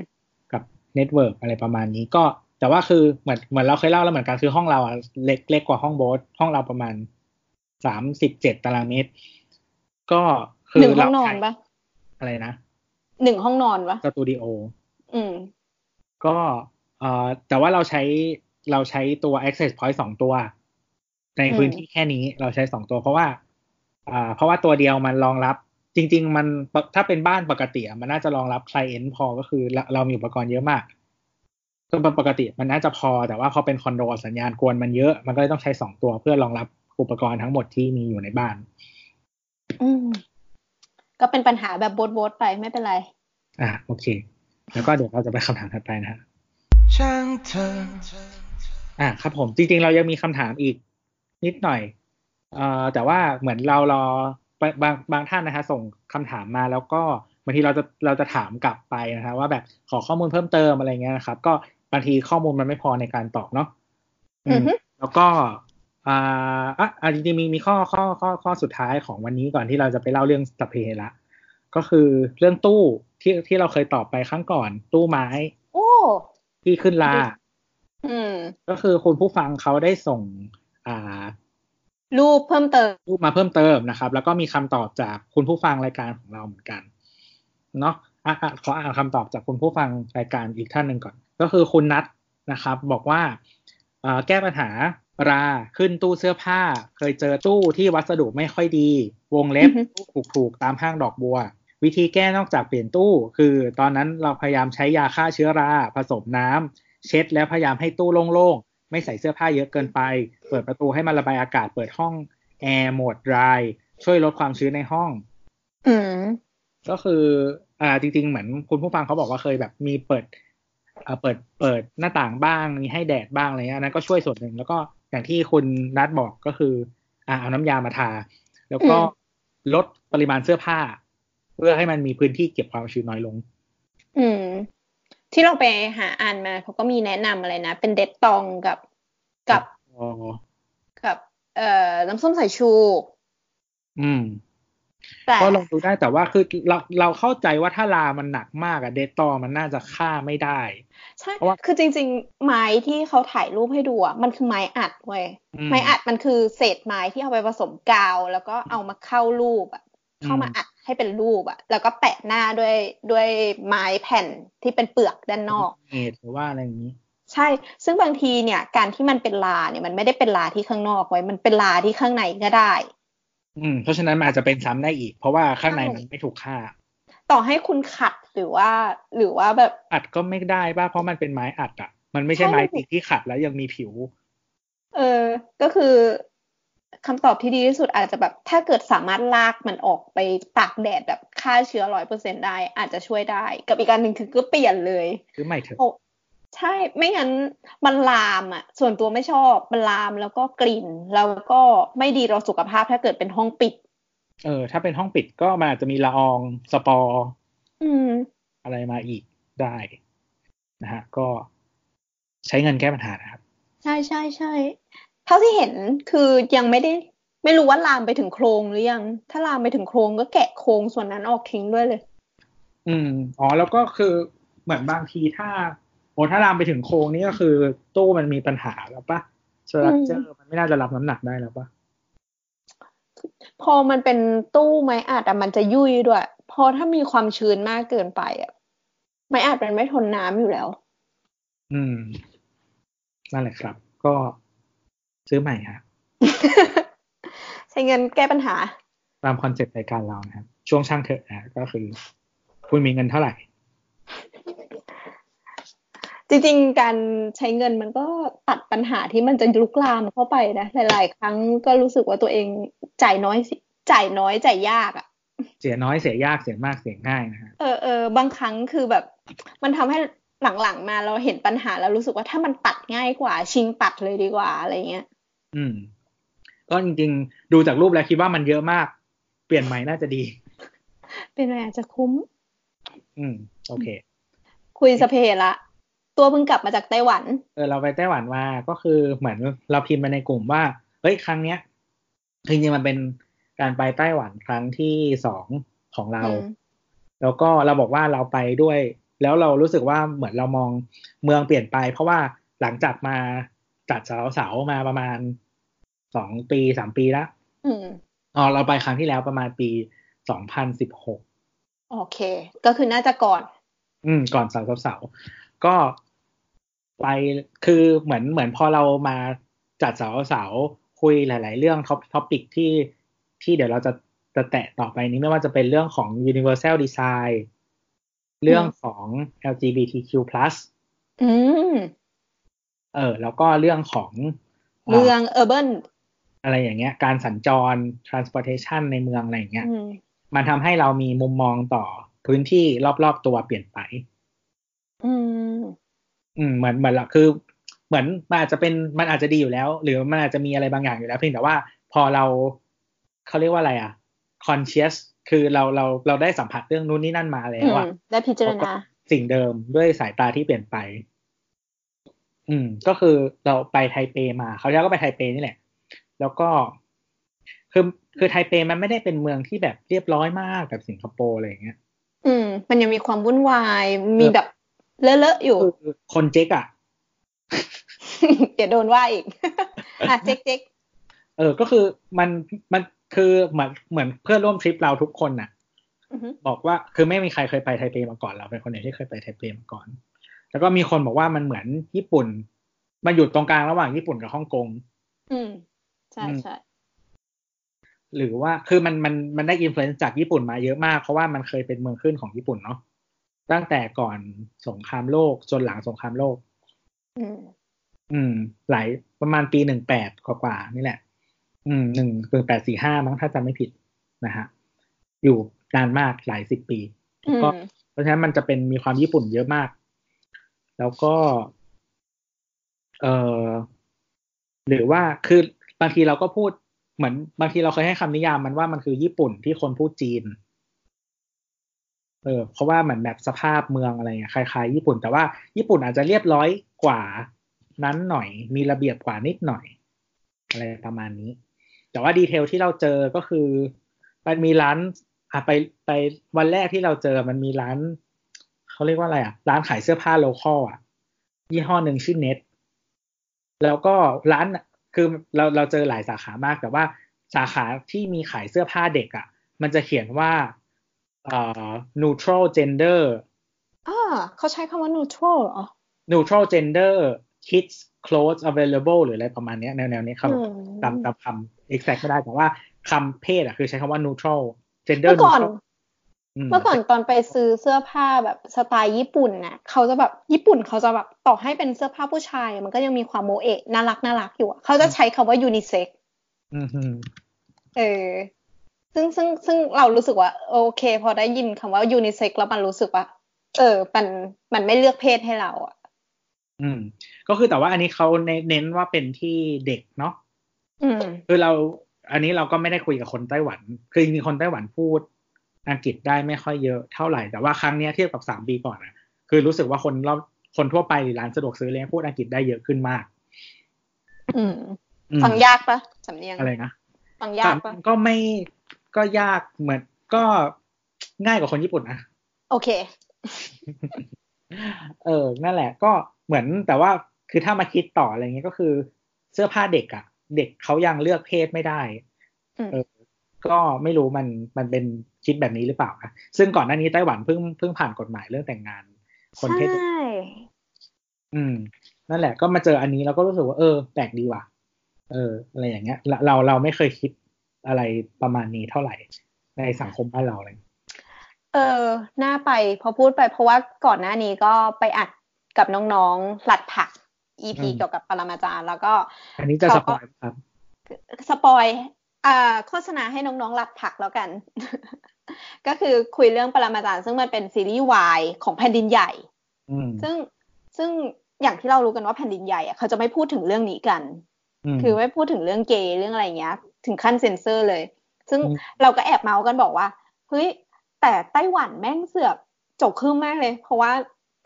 กับ network อะไรประมาณนี้ก็ แต่ว่าคือเหมือนเหมือนเราเคยเล่าแล้วเหมือนกันคือห้องเราอะเล็กเล็กกว่าห้องโบสห้องเราประมาณสามสิบเจ็ดตารางเมตร ก็คืหนึ่องห้องนอนใช้ปะอะไรนะหนึ่งห้องนอนปะสตูดิโออืม ก็เอ่อแต่ว่าเราใช้เราใช้ตัว access point สองตัว ในอืมพื้นที่แค่นี้เราใช้สองตัวเพราะว่าอ่า เพราะว่าตัวเดียวมันรองรับ จริง ๆ มันถ้าเป็นบ้านปกติอะมันน่าจะรองรับ client พอก็คือเราเรามีอุปกรณ์เยอะมากก็ปกติมันน่าจะพอแต่ว่าพอเป็นคอนโดสัญญาณกวนมันเยอะ มันก็เลยต้องใช้สองตัวเพื่อรองรับอุปกรณ์ทั้งหมดที่มีอยู่ในบ้าน อืมก็เป็นปัญหาแบบโบดโบดไปไม่เป็นไร อะโอเค แล้วก็เดี๋ยวเราจะไปคำถามถัดไปนะฮะช่างเธออะครับผมจริงๆ เรายังมีคำถามอีกนิดหน่อย เอ่อแต่ว่าเหมือนเรารอบางบางท่านนะฮะส่งคำถามมาแล้วก็บางทีเราจะเราจะถามกลับไปนะฮะว่าแบบขอข้อมูลเพิ่มเติมอะไรเงี้ยนะครับ ก็บางทีข้อมูลมันไม่พอในการตอบเนาะอือืมอฮึแล้วก็ อ่าอะอะจริงๆมีมีข้อข้อข้อข้อสุดท้ายของวันนี้ก่อนที่เราจะไปเล่าเรื่องสัพเพเหระก็คือเรื่องตู้ที่ที่เราเคยตอบไปครั้งก่อน ตู้ไม้ โอ้ที่ขึ้นลาอืมก็คือคุณผู้ฟังเขาได้ส่ง อ่า รูปเพิ่มเติมรูปมาเพิ่มเติมนะครับ แล้วก็มีคำตอบจากคุณผู้ฟังรายการของเราเหมือนกัน เนาะอะอะขออ่านคำตอบจากคุณผู้ฟังรายการอีกท่านหนึ่งก่อน ก็คือคุณนัทนะครับ บอกว่าเอ่อแก้ปัญหา ราขึ้นตู้เสื้อผ้า เคยเจอตู้ที่วัสดุไม่ค่อยดี วงเล็บอือฮึตู้ถูกๆตามห้างดอกบัว วิธีแก้นอกจากเปลี่ยนตู้ คือตอนนั้นเราพยายามใช้ยาฆ่าเชื้อราผสมน้ำเช็ดแล้วพยายามให้ตู้โล่งๆ ไม่ใส่เสื้อผ้าเยอะเกินไป เปิดประตูให้มันระบายอากาศเปิดห้องแอร์โหมดดรายช่วยลดความชื้นในห้อง อืมก็คือ อ่า จริง ๆ เหมือนคุณผู้ฟังเขาบอกว่าเคยแบบมีเปิดอ่าเปิดเปิดหน้าต่างบ้างมีให้แดดบ้างอะไรเงี้ยอันนั้นก็ช่วยส่วนหนึ่งแล้วก็ อย่างที่คุณนัดบอกก็คือ อ่าเอาน้ำยามาทา แล้วก็อืมลดปริมาณเสื้อผ้า เพื่อให้มันมีพื้นที่เก็บความชื้นน้อยลง อืม ที่เราไปหาอ่านมาเขาก็มีแนะนำอะไรนะ เป็นเด็ดตองกับกับอ๋อกับ เอ่อน้ำส้มสายชู อืมแต่ ก็ลองดูได้แต่ว่าคือเราเราเข้าใจว่าถ้าลามันหนักมากอะเดตตอมันน่าจะฆ่าไม่ได้ ใช่เพราะว่าคือจริง ๆ ไม้ที่เขาถ่ายรูปให้ดูอะมันคือไม้อัดเว้ยอืมไม้อัดมันคือเศษไม้ที่เอาไปผสมกาว แล้วก็เอามาเข้ารูปอะเข้ามาอืมอัดให้เป็นรูปอะแล้วก็แปะหน้าด้วยด้วยไม้แผ่นที่เป็นเปลือกด้านนอกเอทหรือว่าอะไรอย่างนี้ใช่ ซึ่งบางทีเนี่ยการที่มันเป็นลาเนี่ยมันไม่ได้เป็นลาที่ข้างนอกไว้ มันเป็นลาที่ข้างในก็ได้ อืมเพราะฉะนั้นมันอาจจะเป็นซ้ำได้อีก เพราะว่าข้างในมันไม่ถูกฆ่า ต่อให้คุณขัดหรือว่า หรือว่าแบบอัดก็ไม่ได้ป่ะเพราะมันเป็นไม้อัดอะ มันไม่ใช่ใช่ไม้จริงที่ขัดแล้วยังมีผิว เออ ก็คือคำตอบที่ดีที่สุดอาจจะแบบ ถ้าเกิดสามารถลากมันออกไปตากแดดแบบฆ่าเชื้อร้อยเปอร์เซ็นได้ อาจจะช่วยได้ กับอีกการหนึ่งคือก็เปลี่ยนเลยหรือไม่เถอะโอ้ ใช่ไม่งั้นมันลามอะ ส่วนตัวไม่ชอบมันลามแล้วก็กลิ่น แล้วก็ไม่ดีต่อสุขภาพถ้าเกิดเป็นห้องปิด เออ ถ้าเป็นห้องปิดก็มันอาจจะมีละอองสปอร์อืมอะไรมาอีกได้นะฮะ ก็ใช้เงินแก้ปัญหานะครับ ใช่ใช่ใช่เท่าที่เห็นคือยังไม่ได้ ไม่รู้ว่าลามไปถึงโครงหรือยัง ถ้าลามไปถึงโครงก็แกะโครงส่วนนั้นออกทิ้งด้วยเลย อืมอ๋อแล้วก็คือเหมือนบางทีถ้า โอ้ถ้าลามไปถึงโครงนี่ก็คือ ตู้มันมีปัญหาแล้วปะสตรัคเจอร์มันไม่น่าจะรับน้ำหนักได้แล้วปะพอมันเป็นตู้ไม้อัดอะมันจะยุ่ยด้วย พอถ้ามีความชื้นมากเกินไปอะไม้อัดมันไม่ทนน้ำอยู่แล้ว อืมนั่นแหละครับ ก็ซื้อใหม่ฮะใช้เงินแก้ปัญหา ตาม concept รายการเรานะครับช่วงช่างเถอะนะก็คือ คุณมีเงินเท่าไหร่ จริงๆ การใช้เงินมันก็ตัดปัญหาที่มันจะลุกลามเข้าไปนะหลายๆ ครั้งก็รู้สึกว่าตัวเองจ่ายน้อยสิจ่ายน้อยจ่ายยากอะเสียน้อยเสียยากเสียมากเสียง่ายนะฮะเออเออบางครั้งคือแบบ มันทำให้หลังๆมาเราเห็นปัญหาแล้วรู้สึกว่าถ้ามันตัดง่ายกว่า ชิงตัดเลยดีกว่าอะไรเงี้ย อืม ก็จริงๆ ดูจากรูปแล้วคิดว่ามันเยอะมาก เปลี่ยนใหม่น่าจะดี เป็นไรอาจจะคุ้ม อืม โอเค คุยสพเพละ ตัวเพิ่งกลับมาจากไต้หวัน เออเราไปไต้หวันมาก็คือเหมือนเราพิมพ์ไปในกลุ่มว่า เฮ้ยครั้งเนี้ยจริงๆมันเป็นการไปไต้หวันครั้งที่สองของเราอืมแล้วก็เราบอกว่าเราไปด้วย แล้วเรารู้สึกว่าเหมือนเรามองเมืองเปลี่ยนไป เพราะว่าหลังจากมาจัดเสาเสาๆมาประมาณสองปีสามปีแล้วอืมอ๋อเราไปครั้งที่แล้วประมาณปีสองพันสิบหกโอเค ก็คือน่าจะก่อน อืม ก่อนเสาเสาๆก็ ไปคือเหมือนเหมือนพอเรามาจัดเสาเสาๆคุยหลาย ๆ เรื่อง top topic ที่ที่เดี๋ยวเราจะจะแตะต่อไปนี้ไม่ว่าจะเป็นเรื่องของ universal design เรื่องของ LGBTQ+ อืมเออ แล้วก็เรื่องของเมือง urban อะไรอย่างเงี้ย การสัญจร transportation ในเมืองอะไรอย่างเงี้ยอืมมันทำให้เรามีมุมมองต่อพื้นที่รอบ ๆ ตัวเปลี่ยนไป อืม อืมเหมือนเหมือนละคือเหมือนมันอาจจะเป็นมันอาจจะดีอยู่แล้ว หรือมันอาจจะมีอะไรบางอย่างอยู่แล้วเพียงแต่ว่าพอเราเขาเรียกว่าอะไรอะ conscious คือเราเราเราได้สัมผัสเรื่องนู้นนี่นั่นมาแล้อืวมอะได้พิจารณาสิ่งเดิมด้วยสายตาที่เปลี่ยนไป อืม ก็คือเราไปไทเปมาเขาวที่แล้วก็ไปไทเปนี่แหละ แล้วก็คือคือไทเปมันไม่ได้เป็นเมืองที่แบบเรียบร้อยมากแบบสิงคโปร์อะไรอย่างเงี้ย อืม มันยังมีความวุ่นวาย มีแบบ เลอะๆอยู่คือคนเจ๊กอะเดี๋ยวโดนว่าอีกอะเจ๊กเจ๊กเออ ก็คือมันมันคือเหมือนเหมือนเพื่อนร่วมทริปเราทุกคนน่ะอือฮึบอกว่าคือไม่มีใครเคยไปไทเปมาก่อนเราเป็นคนเดียวที่เคยไปไทเปมาก่อน แล้วก็มีคนบอกว่ามันเหมือนญี่ปุ่น มันอยู่ตรงกลางระหว่างญี่ปุ่นกับฮ่องกง อืมใช่อืมใช่หรือว่าคือมันมันมันได้ influence จากญี่ปุ่นมาเยอะมาก เพราะว่ามันเคยเป็นเมืองขึ้นของญี่ปุ่นเนาะ ตั้งแต่ก่อนสงครามโลกจนหลังสงครามโลกอืมอืม หลายประมาณปีหนึ่งแปดกว่าๆนี่แหละ อืมหนึ่งหนึ่งแปดสี่ห้ามั้งถ้าจำไม่ผิดนะฮะอยู่นานมากหลายสิบปีอืมก็เพราะฉะนั้นมันจะเป็นมีความญี่ปุ่นเยอะมาก แล้วก็ เออหรือว่าคือบางทีเราก็พูดเหมือนบางทีเราเคยให้คำนิยามมันว่ามันคือญี่ปุ่นที่คนพูดจีน เออเพราะว่าเหมือนแบบสภาพเมืองอะไรเงี้ยคล้ายๆญี่ปุ่น แต่ว่าญี่ปุ่นอาจจะเรียบร้อยกว่านั้นหน่อย มีระเบียบกว่านิดหน่อย อะไรประมาณนี้ แต่ว่าดีเทลที่เราเจอก็คือมันมีร้านอะไปไปวันแรกที่เราเจอมันมีร้านเขาเรียกว่าอะไรอะ ร้านขายเสื้อผ้าโลคอลอะ ยี่ห้อหนึ่งชื่อเน็ตแล้วก็ร้านคือเราเราเจอหลายสาขามากแต่ว่าสาขาที่มีขายเสื้อผ้าเด็กอะ มันจะเขียนว่า อ่อ neutral gender อ่าเขาใช้คำว่า neutral เหรอ neutral gender kids clothes available หรืออะไรประมาณเนี้ยแนวแนวๆนี้ครับอืมตามตามคำ exact ไม่ได้แต่ว่าคำเพศอะคือใช้คำว่า neutral gender เมื่อก่อน neutral มเมื่อก่อนตอนไปซื้อเสื้อผ้าแบบสไตล์ญี่ปุ่นน่ะเขาจะแบบญี่ปุ่นเขาจะแบบต่อให้เป็นเสื้อผ้าผู้ชาย มันก็ยังมีความโมเอะน่ารักน่ารักอยู่อะเขาจะใช้คำว่ายูนิเซ็กอืมฮึเออ ซึ่งซึ่งซึ่งเรารู้สึกว่า โอเค พอได้ยินคำว่ายูนิเซ็กแล้วมันรู้สึกว่า เออ มันมันไม่เลือกเพศให้เราอะ อืม ก็คือแต่ว่าอันนี้เขาเน้นเน้นว่าเป็นที่เด็กเนาะอืม คือเรา อันนี้เราก็ไม่ได้คุยกับคนไต้หวัน คือจริงๆคนไต้หวันพูดอังกฤษได้ไม่ค่อยเยอะเท่าไหร่ แต่ว่าครั้งเนี้ยเทียบกับสามปีก่อนอะคือรู้สึกว่าคนรอบคนทั่วไปหรือร้านสะดวกซื้อเลยพูดอังกฤษได้เยอะขึ้นมาก อืมอืมฟังยากปะสำเนียงอะไรนะฟังยากปะก็ไม่ ก็ยากเหมือนก็ง่ายกว่าคนญี่ปุ่นนะโอเค เออ นั่นแหละ ก็เหมือนแต่ว่าคือถ้ามาคิดต่ออะไรเงี้ยก็คือ เสื้อผ้าเด็กอะเด็กเขายังเลือกเพศไม่ได้อืมเออก็ไม่รู้มันมันเป็นคิดแบบนี้หรือเปล่านะซึ่งก่อนหน้านี้ไต้หวันเพิ่งเพิ่งผ่านกฎหมายเรื่องแต่งงาน คนเพศใช่อืม นั่นแหละ ก็มาเจออันนี้เราก็รู้สึกว่าเออแปลกดีว่ะ เออ อะไรอย่างเงี้ยเราเราเราไม่เคยคิด อะไรประมาณนี้เท่าไหร่ ในสังคมบ้านเราเลยเออน่าไปพอพูดไปเพราะว่าก่อนหน้านี้ก็ไปอัดกับน้องๆหลัดผัก EP อืมเกี่ยวกับปรมาจารย์แล้วก็ อันนี้จะสเขาปก็อยล์ครับ สปอยอ่าโฆษณาให้น้องๆหลัดผักแล้วกัน ก็คือคุยเรื่องปรมาจารย์ ซึ่งมันเป็นซีรีส์วายของแผ่นดินใหญ่อืมซึ่งซึ่งอย่างที่เรารู้กันว่าแผ่นดินใหญ่อะเขาจะไม่พูดถึงเรื่องนี้กันมคือไม่พูดถึงเรื่องเกย์เรื่องอะไรเงี้ย ถึงขั้นเซ็นเซอร์เลย ซึ่งอืมเราก็แอบเมาส์กันบอกว่าเฮ้ยแต่ไต้หวันแม่งเสือกจบขึ้นมากเลย เพราะว่า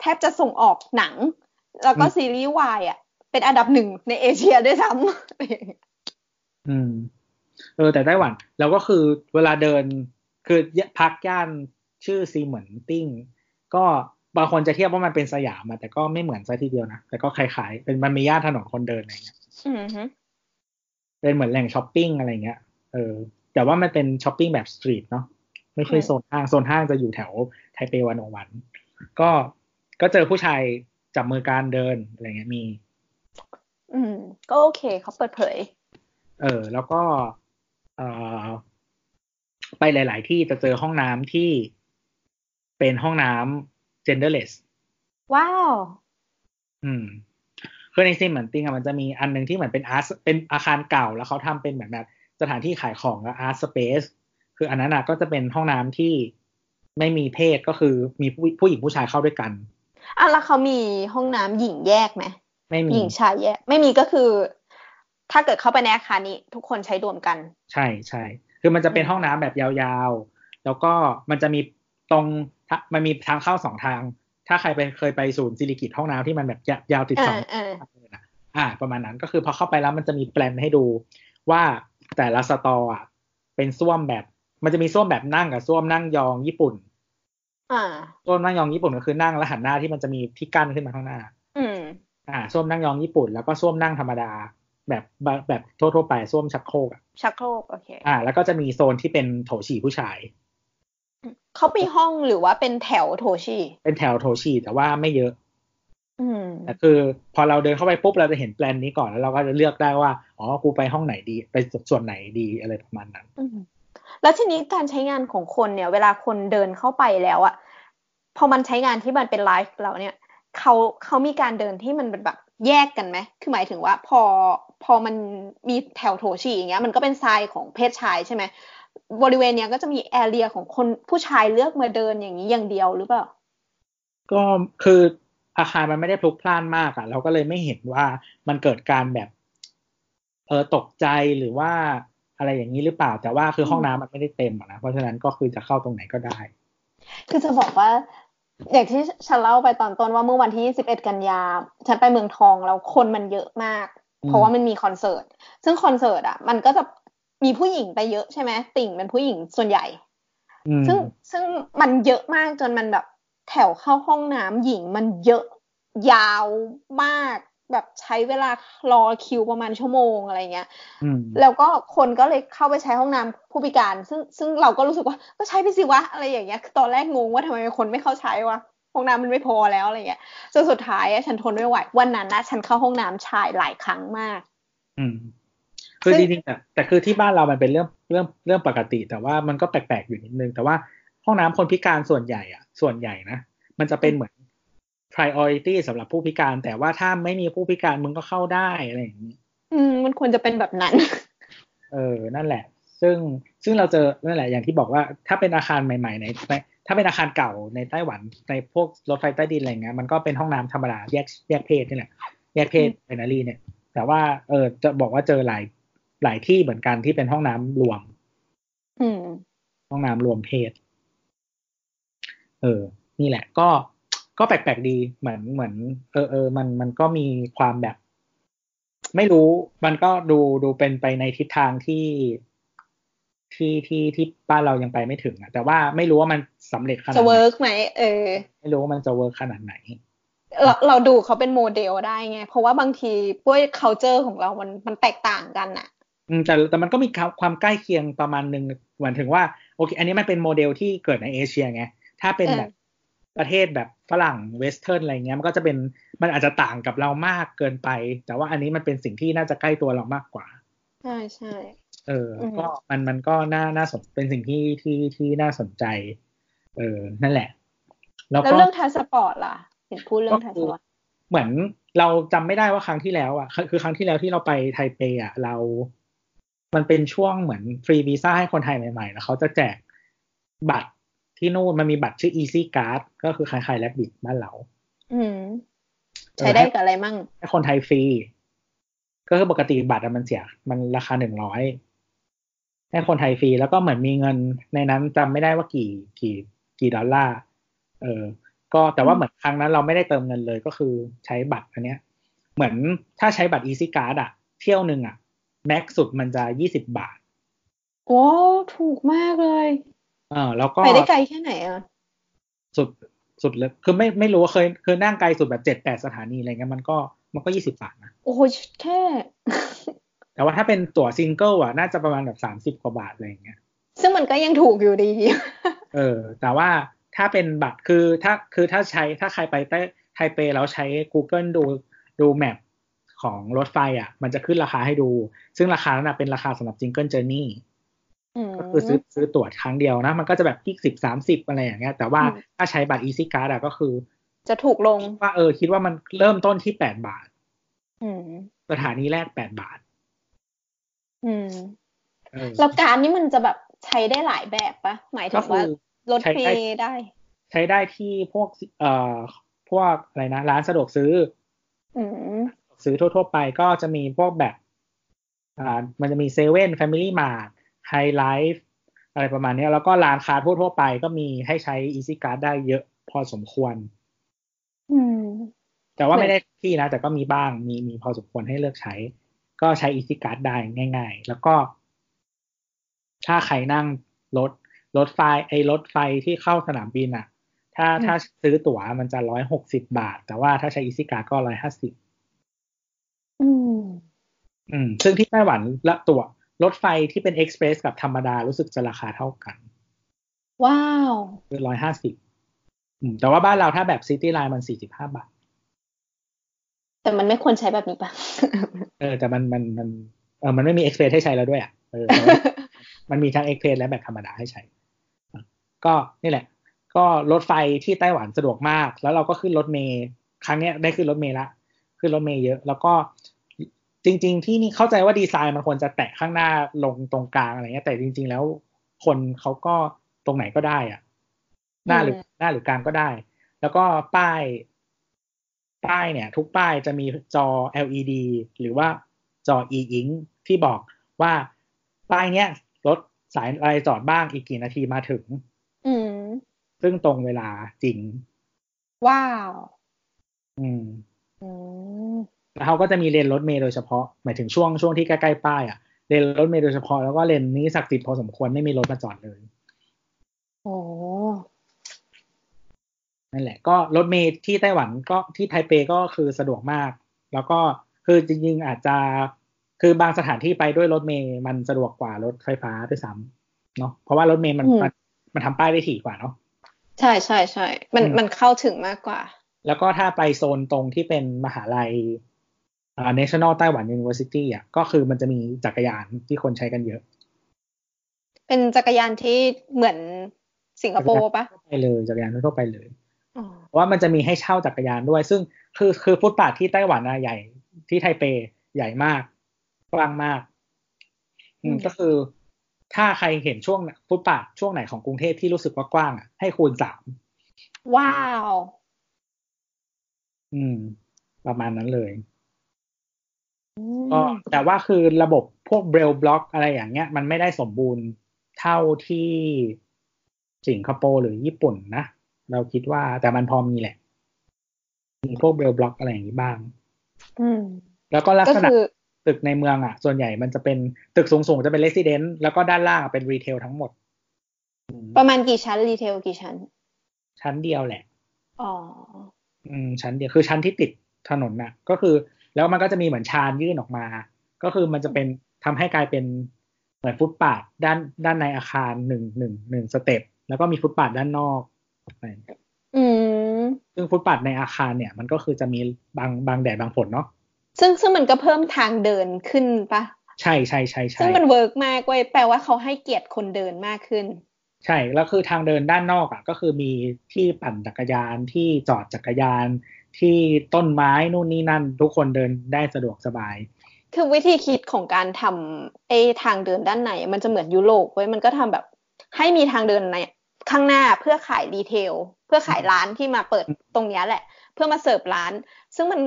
แทบจะส่งออกหนัง แล้วก็ซีรีส์วายอะ เป็นอันดับหนึ่งในเอเชียด้วยซ้ำอืม เออ แต่ไต้หวันเราก็คือเวลาเดินคือพักย่านชื่อซีเหมือนติ้ง ก็บางคนจะเทียบว่ามันเป็นสยามอะแต่ก็ไม่เหมือนซะทีเดียวนะ แต่ก็คล้ายๆ เป็นมันมีย่านถนนคนเดินอะไรเงี้ย อืมฮึ เป็นเหมือนแหล่งช้อปปิ้งอะไรเงี้ย เออ แต่ว่ามันเป็นช้อปปิ้งแบบ street เนาะ ไม่ใช่โซนห้าง โซนห้างจะอยู่แถวไทเป one o one ก็ ก็เจอผู้ชายจับมือกันเดินอะไรเงี้ยมี อืม ก็โอเคเขาเปิดเผย เออ แล้วก็ เออไปหลาย ๆ ที่จะเจอห้องน้ำที่เป็นห้องน้ำ genderless ว้าว อืม คือในซิมเหมือนติงอะมันจะมีอันหนึ่งที่เหมือนเป็นอาร์ตเป็นอาคารเก่าแล้วเขาทำเป็นแบบแบบสถานที่ขายของและอาร์ตสเปซคืออันนั้นอะก็จะเป็นห้องน้ำที่ไม่มีเพศก็คือมีผู้ผู้หญิงผู้ชายเข้าด้วยกันอะแล้วเขามีห้องน้ำหญิงแยกไหมไม่มีหญิงชายแยก ไม่มีก็คือ ถ้าเกิดเข้าไปในอาคารนี้ ทุกคนใช้รวมกัน ใช่ใช่คือมันจะเป็นห้องน้ำแบบยาวๆ แล้วก็มันจะมีตรงทะมันมีทางเข้าสองทาง ถ้าใครไปเคยไปศูนย์สิริกิติ์ห้องน้ำที่มันแบบยาวติดสองเออเออนะอ่า ประมาณนั้นก็คือพอเข้าไปแล้วมันจะมีแปลนให้ดูว่าแต่ละ stall อะเป็นส้วมแบบ มันจะมีส้วมแบบนั่งกับส้วมนั่งยองญี่ปุ่นอ่าส้วมนั่งยองญี่ปุ่นก็คือนั่งแล้วหันหน้าที่มันจะมีที่กั้นขึ้นมาข้างหน้า อืมอ่าส้วมนั่งยองญี่ปุ่น แล้วก็ส้วมนั่งธรรมดา แบบแบบแบบทั่วๆไปส้วมชักโครกอะชักโครกโอเค อ่า แล้วก็จะมีโซนที่เป็นโถฉี่ผู้ชาย เขามีห้องหรือว่าเป็นแถวโทชิเป็นแถวโถฉี่แต่ว่าไม่เยอะอืมแต่คือ พอเราเดินเข้าไปปุ๊บเราจะเห็นแปลนนี้ก่อนแล้วเราก็จะเลือกได้ว่าอ๋อกูไปห้องไหนดี ไปส่วนไหนดีอะไรประมาณนั้นอืมแล้วทีนี้การใช้งานของคนเนี่ย เวลาคนเดินเข้าไปแล้วอะพอมันใช้งานที่มันเป็นไลฟ์แล้วเนี่ยเขาเขามีการเดินที่มันเป็นแบบแยกกันไหม คือหมายถึงว่าพอพอมันมีแถวโถฉี่อย่างเงี้ย มันก็เป็นทรายของเพศชายใช่ไหม บริเวณเนี้ยก็จะมีแอเรียของคนผู้ชายเลือกมาเดินอย่างนี้อย่างเดียวหรือเปล่า ก็คืออาคารมันไม่ได้พลุกพล่านมากอะ่ะ เราก็เลยไม่เห็นว่ามันเกิดการแบบ เออตกใจหรือว่าอะไรอย่างนี้หรือเปล่า แต่ว่าคือห้องน้ำมันไม่ได้เต็มอะนะเพราะฉะนั้นก็คือจะเข้าตรงไหนก็ได้ คือจะบอกว่าอย่างที่ฉันเล่าไปตอนต้นว่าเมื่อวันที่21กันยา ฉันไปเมืองทองแล้วคนมันเยอะมากอืมเพราะว่ามันมีคอนเสิร์ต ซึ่งคอนเสิร์ตอะ มันก็จะ มีผู้หญิงไปเยอะใช่ไหมติ่งเป็นผู้หญิงส่วนใหญ่อืมซึ่งซึ่งมันเยอะมากจนมันแบบแถวเข้าห้องน้ำหญิงมันเยอะยาวมากแบบใช้เวลารอคิวประมาณชั่วโมงอะไรเงี้ยอืมแล้วก็คนก็เลยเข้าไปใช้ห้องน้ำผู้พิการ ซึ่งซึ่งเราก็รู้สึกว่าก็ใช้ไปสิวะอะไรอย่างเงี้ยคือตอนแรกงงว่าทำไมคนไม่เข้าใช้วะห้องน้ำมันไม่พอแล้วอะไรเงี้ยจนสุดท้ายอะฉันทนไม่ไหววันนั้นนะฉันเข้าห้องน้ำชายหลายครั้งมากอืม คือซึ่จงริงๆแต่แต่คือที่บ้านเรามันเป็นเรื่องเรื่องเรื่องปกติ แต่ว่ามันก็แปลกๆอยู่นิดนึง แต่ว่าห้องน้ำคนพิการส่วนใหญ่อะส่วนใหญ่นะมันจะเป็นเหมือน priority สำหรับผู้พิการ แต่ว่าถ้าไม่มีผู้พิการมึงก็เข้าได้อะไรอย่างนี้อืมมันควรจะเป็นแบบนั้น เออ นั่นแหละ ซึ่งซึ่งเราเจอนั่นแหละอย่างที่บอกว่าถ้าเป็นอาคารใหม่ๆในในถ้าเป็นอาคารเก่าในไต้หวันในพวกรถไฟใต้ดินอะไรเงี้ยมันก็เป็นห้องน้ำธรรมดาแยกแยกเพศนี่แหละแยกเพศไบนารีเนี่ย แต่ว่าเออจะบอกว่าเจอหลาย หลายที่เหมือนกันที่เป็นห้องน้ำรวมอืมห้องน้ำรวมเพศ เออ นี่แหละ ก็ก็แปลกๆดีเหมือนเหมือน เออเออมันมันก็มีความแบบ ไม่รู้ มันก็ดูดูเป็นไปในทิศทางที่ที่ที่ที่บ้านเรายังไปไม่ถึงอะแต่ว่าไม่รู้ว่ามันสำเร็จขนาดจะไหนเวิร์กไหมเออ ไม่รู้ว่ามันจะ work ขนาดไหน เราเราดูเขาเป็นโมเดลได้ไง เพราะว่าบางทีด้วย culture ของเรามันมันแตกต่างกันอะอืม แต่แต่มันก็มีความความใกล้เคียงประมาณหนึ่งหมายถึงว่าโอเค อันนี้มันเป็นโมเดลที่เกิดในเอเชียไง ถ้าเป็นเออแบบประเทศแบบฝรั่ง Western อะไรเงี้ยมันก็จะเป็นมันอาจจะต่างกับเรามากเกินไป แต่ว่าอันนี้มันเป็นสิ่งที่น่าจะใกล้ตัวเรามากกว่า ใช่ใช่เอออมก็มันมันก็น่าน่าสนเป็นสิ่งที่ที่ที่น่าสนใจ เออ นั่นแหละ แล้วแล้วก็เรื่อง transport ล่ะ เห็นพูดเรื่อง transportเหมือนเราจำไม่ได้ว่าครั้งที่แล้วอะคือคือครั้งที่แล้วที่เราไปไทเปอะเรา มันเป็นช่วงเหมือนฟรีวีซ่าให้คนไทยใหม่ๆ แล้วเขาจะแจกบัตรที่นู่นมันมีบัตรชื่อ Easy Card ก็คือคล้ายๆแลบบิดบ้านเราอืมใช้ได้กับอะไรมั่งให้คนไทยฟรี ก็คือปกติบัตรอะมันเสีย มันราคาหนึ่งร้อยให้คนไทยฟรีแล้วก็เหมือนมีเงินในนั้นจำไม่ได้ว่ากี่กี่กี่ดอลลาร์ เออ ก็แต่ว่าเหมือนครั้งนั้นเราไม่ได้เติมเงินเลยก็คือใช้บัตรอันเนี้ย เหมือนถ้าใช้บัตร Easy Card อะเที่ยวหนึ่งอะ แม็กสุดมันจะยี่สิบบาท โอ้ถูกมากเลยเออแล้วก็ไปได้ไกลแค่ไหนอะ สุดสุดเลยคือไม่ไม่รู้ว่าเคยเคยนั่งไกลสุดแบบเจ็ดแปดสถานีอะไรเงี้ยมันก็มันก็ยี่สิบบาทนะโอ้ยแค่ แต่ว่าถ้าเป็นตั๋วซิงเกิลอะน่าจะประมาณแบบสามสิบกว่าบาทอะไรอย่างเงี้ยซึ่งมันก็ยังถูกอยู่ดี เออ แต่ว่าถ้าเป็นบัตรคือถ้าคือถ้าใช้ถ้าใครไปไต้ไทเปแล้วใช้ Google ดูดูแมป ของรถไฟอะ มันจะขึ้นราคาให้ดู ซึ่งราคานั้นนะเป็นราคาสำหรับ Single Journey มก็คือซื้อซื้อตั๋วครั้งเดียวนะ มันก็จะแบบยี่สิบสามสิบอะไรอย่างเงี้ย แต่ว่าอืมถ้าใช้บัตร Easy Card อะก็คือ จะถูกลงว่าเออ คิดว่ามันเริ่มต้นที่แปดบาทอืมสถานีแรกแปดบาท อืมเออแล้วการนี้มันจะแบบใช้ได้หลายแบบปะหมายถึก็งคืว่าอรถใช้เมได้ล์ได้ ใช้ได้ที่พวกเอ่อพวกอะไรนะ ร้านสะดวกซื้ออืม ซื้อทั่ว ๆ ไปก็จะมีพวกแบบอ่ามันจะมีเซเว่นแฟมิลี่มาร์ทไฮไลฟ์อะไรประมาณเนี้ยแล้วก็ร้านค้าทั่วๆไปก็มีให้ใช้ Easy Card ได้เยอะพอสมควร อืม แต่ว่าเหมืไม่ได้ทุกที่นะ แต่ก็มีบ้างมีมีพอสมควรให้เลือกใช้ ก็ใช้ Easy Card ได้ง่าย ๆ แล้วก็ ถ้าใครนั่งรถรถไฟไอ้รถไฟที่เข้าสนามบินอะ ถ้าถ้าซื้อตั๋วมันจะร้อยหกสิบบาท แต่ว่าถ้าใช้ Easy Card ก็ร้อยห้าสิบอืม อืมซึ่งที่ไต้หวันละตั๋วรถไฟที่เป็น express กับธรรมดารู้สึกจะราคาเท่ากัน ว้าวคือร้อยห้าสิบแต่ว่าบ้านเราถ้าแบบ City Line มันสี่สิบห้าบาท แต่มันไม่ควรใช้แบบนี้ปะเออแต่มันมันมันเออมันไม่มีเอ็กซ์เพรสให้ใช้แล้วด้วยอะเออแต่ว่ามันมีทั้งเอ็กเพรสและแบบธรรมดาให้ใช้ ก็นี่แหละ ก็รถไฟที่ไต้หวันสะดวกมาก แล้วเราก็ขึ้นรถเมย์ครั้งเนี้ยได้ขึ้นรถเมย์ละ ขึ้นรถเมย์เยอะ แล้วก็ จริง ๆ ที่นี่เข้าใจว่าดีไซน์มันควรจะแตะข้างหน้าลงตรงกลางอะไรเงี้ยแต่จริง ๆ แล้วคนเขาก็ตรงไหนก็ได้อะหน้าหรืออืมหน้าหรือกลางก็ได้ แล้วก็ป้าย ป้ายเนี่ย ทุกป้ายจะมีจอ LED หรือว่าจอ e-ink ที่บอกว่าป้ายเนี้ยรถสายอะไรจอดบ้างอีกกี่นาทีมาถึง อืม ซึ่งตรงเวลาจริง ว้าว อืมอืม แล้วเขาก็จะมีเลนรถเมล์โดยเฉพาะหมายถึงช่วงช่วงที่ใกล้ๆป้ายอะเลนรถเมล์โดยเฉพาะแล้วก็เลนนี้ศักดิ์สิทธิ์พอสมควรไม่มีรถมาจอดเลยโอ้นั่นแหละ ก็รถเมล์ที่ไต้หวันก็ที่ไทเปก็คือสะดวกมาก แล้วก็คือจริงๆอาจจะคือบางสถานที่ไปด้วยรถเมล์มันสะดวกกว่ารถไฟฟ้าด้วยซ้ำเนาะเพราะว่ารถเมล์มันมันมันทำป้ายได้ถี่กว่าเนาะใช่ใช่ใช่มันอืมมันเข้าถึงมากกว่า แล้วก็ถ้าไปโซนตรงที่เป็นมหาลัยอ่า National ไต้หวัน University อะก็คือมันจะมีจักรยานที่คนใช้กันเยอะ เป็นจักรยานที่เหมือนสิงคโปร์ปะทั่วไปเลยจักรยานทั่วไปเลยอ๋อเพราะว่ามันจะมีให้เช่าจักรยานด้วย ซึ่งคือคือฟุตบาทที่ไต้หวันอะใหญ่ที่ไทเปใหญ่มากกว้างมาก อืมก็คือ ถ้าใครเห็นช่วงฟุตบาทช่วงไหนของกรุงเทพที่รู้สึกว่ากว้างอะให้คูณสามว้าว อืม ประมาณนั้นเลยอื ก็มี แต่ว่าคือระบบพวก braille block อะไรอย่างเงี้ย มันไม่ได้สมบูรณ์เท่าที่สิงคโปร์หรือญี่ปุ่นนะ เราคิดว่าแต่มันพอมีแหละ มีพวก braille block อะไรอย่างนี้บ้าง อืม แล้วก็ลักก็ษณะคือตึกในเมืองอะ ส่วนใหญ่มันจะเป็นตึกสูงๆ จะเป็นเ e ส i เดน t ์แล้วก็ด้านล่างอะเป็น retail ทั้งหมดอืมประมาณกี่ชั้น retail กี่ชั้น ชั้นเดียวแหละ อ๋อ อืม ชั้นเดียวคือชั้นที่ติดถนนน่ะ ก็คือ แล้วมันก็จะมีเหมือนชานยื่นออกมา ก็คือมันจะเป็นทำให้กลายเป็นเหมือนฟุตบาทด้านด้านในอาคารหนึ่งหนึ่งหนึ่ง step แล้วก็มีฟุตบาทด้านนอกอะไรอย่างเงี้ยอืมซึ่งฟุตบาทในอาคารเนี่ย มันก็คือจะมีบังบังแดดบังฝนเนาะซึ่งซึ่งมันก็เพิ่มทางเดินขึ้นปะใช่ใช่ใช่ใช่ซึ่งมัน work มากเว้ยแปลว่าเขาให้เกียรติคนเดินมากขึ้น ใช่ แล้วคือทางเดินด้านนอกอะ ก็คือมีที่ปั่นจักรยานที่จอดจักรยาน ที่ต้นไม้นู่นนี่นั่น ทุกคนเดินได้สะดวกสบาย คือวิธีคิดของการทำไอ้ทางเดินด้านในมันจะเหมือนยุโรปเว้ยมันก็ทำแบบ ให้มีทางเดินในข้างหน้าเพื่อขายรีเทล เพื่อขายร้านที่มาเปิดตรงเนี้ยแหละ เพื่อมาเสิร์ฟร้าน ซึ่งมัน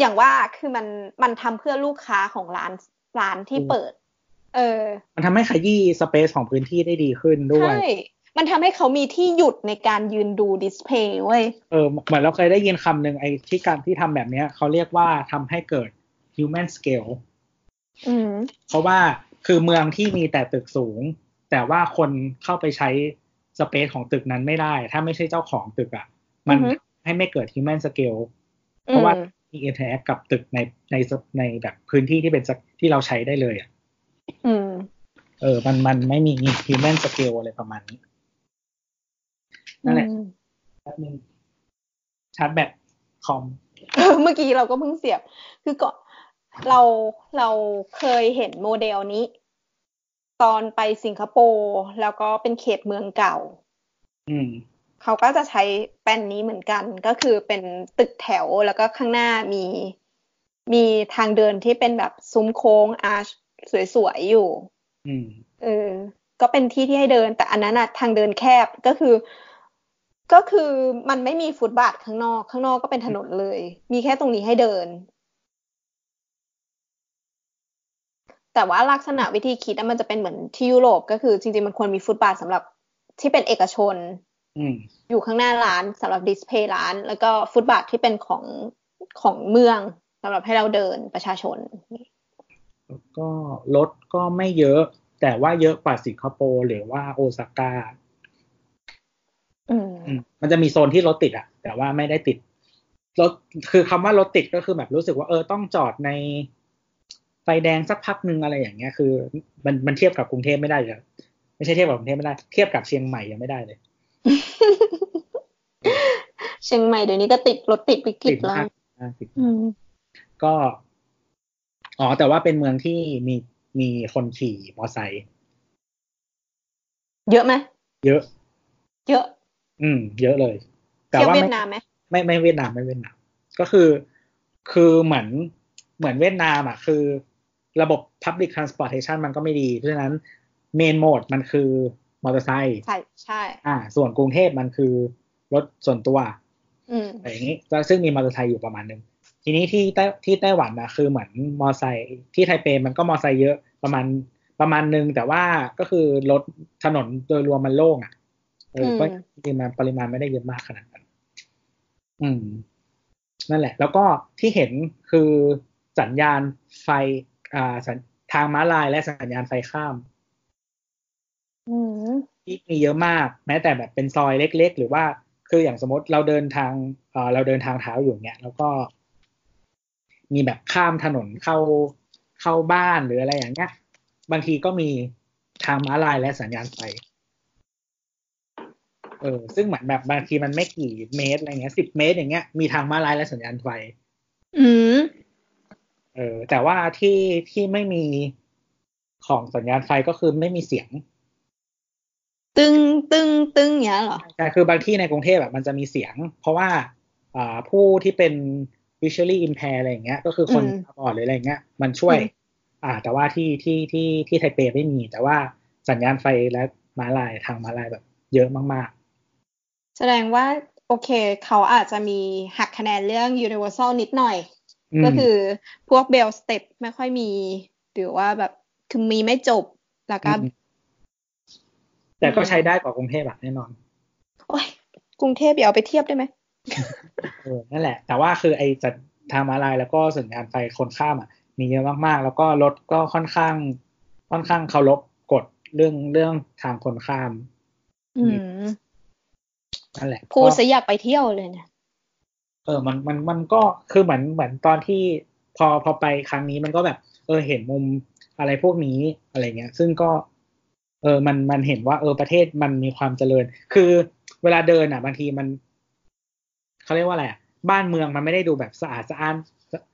อย่างว่าคือมันมันทำเพื่อลูกค้าของร้านร้านที่เปิด เออ มันทำให้ขยี้สเปซของพื้นที่ได้ดีขึ้นด้วใช่ย มันทำให้เขามีที่หยุดในการยืนดูดิสเพย์เว้ย เออ เหมือนเราเคยได้ยินคำหนึ่งไอ้ที่การที่ทำแบบเนี้ย เขาเรียกว่าทำให้เกิด human scale อืมเพราะว่าคือเมืองที่มีแต่ตึกสูง แต่ว่าคนเข้าไปใช้สเปซของตึกนั้นไม่ได้ ถ้าไม่ใช่เจ้าของตึกอะ่ะ มันอือฮึให้ไม่เกิด human scale อืม เพราะว่ามี interact กับตึกในในในแบบพื้นที่ที่เป็นสักที่เราใช้ได้เลยอะ่ะอืมเออ มันมันไม่มี human scale อะไรประมาณนี้ นั่นแหละอืมแป๊บนึงชาร์จแบตคอมเออเมื่อกี้เราก็เพิ่งเสียบ คือก่อนเราเราเคยเห็นโมเดลนี้ ตอนไปสิงคโปร์แล้วก็เป็นเขตเมืองเก่าอืมเขาก็จะใช้แป้นนี้เหมือนกัน ก็คือเป็นตึกแถวแล้วก็ข้างหน้ามีมีทางเดินที่เป็นแบบซุ้มโค้งอาร์ชสวยๆอยู่อืมเออ ก็เป็นที่ที่ให้เดิน แต่อันนั้นอะทางเดินแคบก็คือ ก็คือมันไม่มีฟุตบาทข้างนอก ข้างนอกก็เป็นถนนเลย มีแค่ตรงนี้ให้เดิน แต่ว่าลักษณะวิธีคิดอะมันจะเป็นเหมือนที่ยุโรปก็คือ จริงๆมันควรมีฟุตบาทสำหรับที่เป็นเอกชนอืมอยู่ข้างหน้าร้านสำหรับดิสเพย์ร้าน แล้วก็ฟุตบาทที่เป็นของของเมืองสำหรับให้เราเดินประชาชน แล้วก็รถก็ไม่เยอะ แต่ว่าเยอะกว่าสิงคโปร์หรือว่าโอซาก้าอื มอืมมันจะมีโซนที่รถติดอะแต่ว่าไม่ได้ติดรถคือคำว่ารถติดก็คือแบบรู้สึกว่าเออต้องจอดในไฟแดงสักพักหนึ่งอะไรอย่างเงี้ย คือ มันมันเทียบกับกรุงเทพไม่ได้เลยไม่ใช่เทียบกับกรุงเทพไม่ได้ เทียบกับเชียงใหม่ยังไม่ได้เลย เชียงใหม่เดี๋ยวนี้ก็ติดรถติดวิกฤติตดแล้วมากมากติดอืมก็อ๋อแต่ว่าเป็นเมืองที่มีมีคนขี่มอไซค์เยอะไหมเยอะ เยอะ อืม เยอะเลย แต่เที่ยวว่าเวียไม่ดนามไหมไม่ไม่เวียดนามไม่เวียดนาม ก็คือ คือเหมือนเหมือนเวียดนามอะ คือ ระบบ Public Transportation มันก็ไม่ดี เพราะฉะนั้นเมนโหมดมันคือมอเตอร์ไซค์ใช่ใช่ อ่า ส่วนกรุงเทพมันคือรถส่วนตัวอืมอะไรอย่างนี้ก็ซึ่งมีมอเตอร์ไซค์อยู่ประมาณหนึ่งทีนี้ที่ไต้ที่ไต้หวันนะคือเหมือนมอเตอร์ไซค์ที่ไทเปมันก็มอเตอร์ไซค์เยอะประมาณประมาณหนึ่งแต่ว่าก็คือรถถนนโดยรวมมันโล่งอะ เออก็อืมจริงๆมันปริมาณไม่ได้เยอะมากขนาดนั้นอืม นั่นแหละ แล้วก็ที่เห็นคือสัญญาณไฟ อ่าสัญทางม้าลายและสัญญาณไฟข้ามอืมที่มีเยอะมาก แม้แต่แบบเป็นซอยเล็ก ๆ หรือว่าคืออย่างสมมติเราเดินทางเอ่อเราเดินทางเท้าอยู่เนี้ยแล้วก็ มีแบบข้ามถนนเข้าเข้าบ้านหรืออะไรอย่างเงี้ย บางทีก็มีทางม้าลายและสัญญาณไฟ เออซึ่งเหมือนแบบบางทีมันไม่กี่เมตรอะไรเงี้ยสิบเมตรอย่างเงี้ยมีทางม้าลายและสัญญาณไฟ อืมเออแต่ว่าที่ที่ไม่มีของสัญญาณไฟก็คือไม่มีเสียง ตึงตึงตึงอย่างเงี้ยเหรอใช่คือบางที่ในกรุงเทพแบบมันจะมีเสียง เพราะว่าอ่าผู้ที่เป็น visually impaired อะไรอย่างเงี้ย ก็คือคนอืมตาบอดหรืออะไรอย่างเงี้ย มันช่วยอืมอ่า แต่ว่าที่ที่ที่ที่ไทเปไม่มี แต่ว่าสัญญาณไฟและม้าลายทางม้าลายแบบ เยอะมาก แสดงว่าโอเค เขาอาจจะมีหักคะแนนเรื่อง universal นิดหน่อยๆก็คือพวก braille step ไม่ค่อยมี หรือว่าแบบคือมีไม่จบแล้วก็มแต่ก็ใช้ได้กว่ากรุงเทพอะแน่นอน โอ้ยกรุงเทพอย่าเอาไปเทียบได้ไหมเออนั่นแหละ แต่ว่าคือไอ้สัญทางม้าลายแล้วก็สัญญาณไฟคนข้ามอะ มีเยอะมากๆ แล้วก็รถก็ค่อนข้าง ค่อนข้างเคารพกฎเรื่องเรื่องทางคนข้าม อืม นั่นแหละพูดก็ซะอยากไปเที่ยวเลยเนี่ยเออมันมันมันก็คือเหมือนเหมือนตอนที่พอพอไปครั้งนี้มันก็แบบ เออเห็นมุมอะไรพวกนี้อะไรเงี้ย ซึ่งก็ เออมันมันเห็นว่า เออประเทศมันมีความเจริญ คือเวลาเดินอะ บางทีมันเขาเรียกว่าอะไรอะบ้านเมืองมันไม่ได้ดูแบบสะอาดสะอ้าน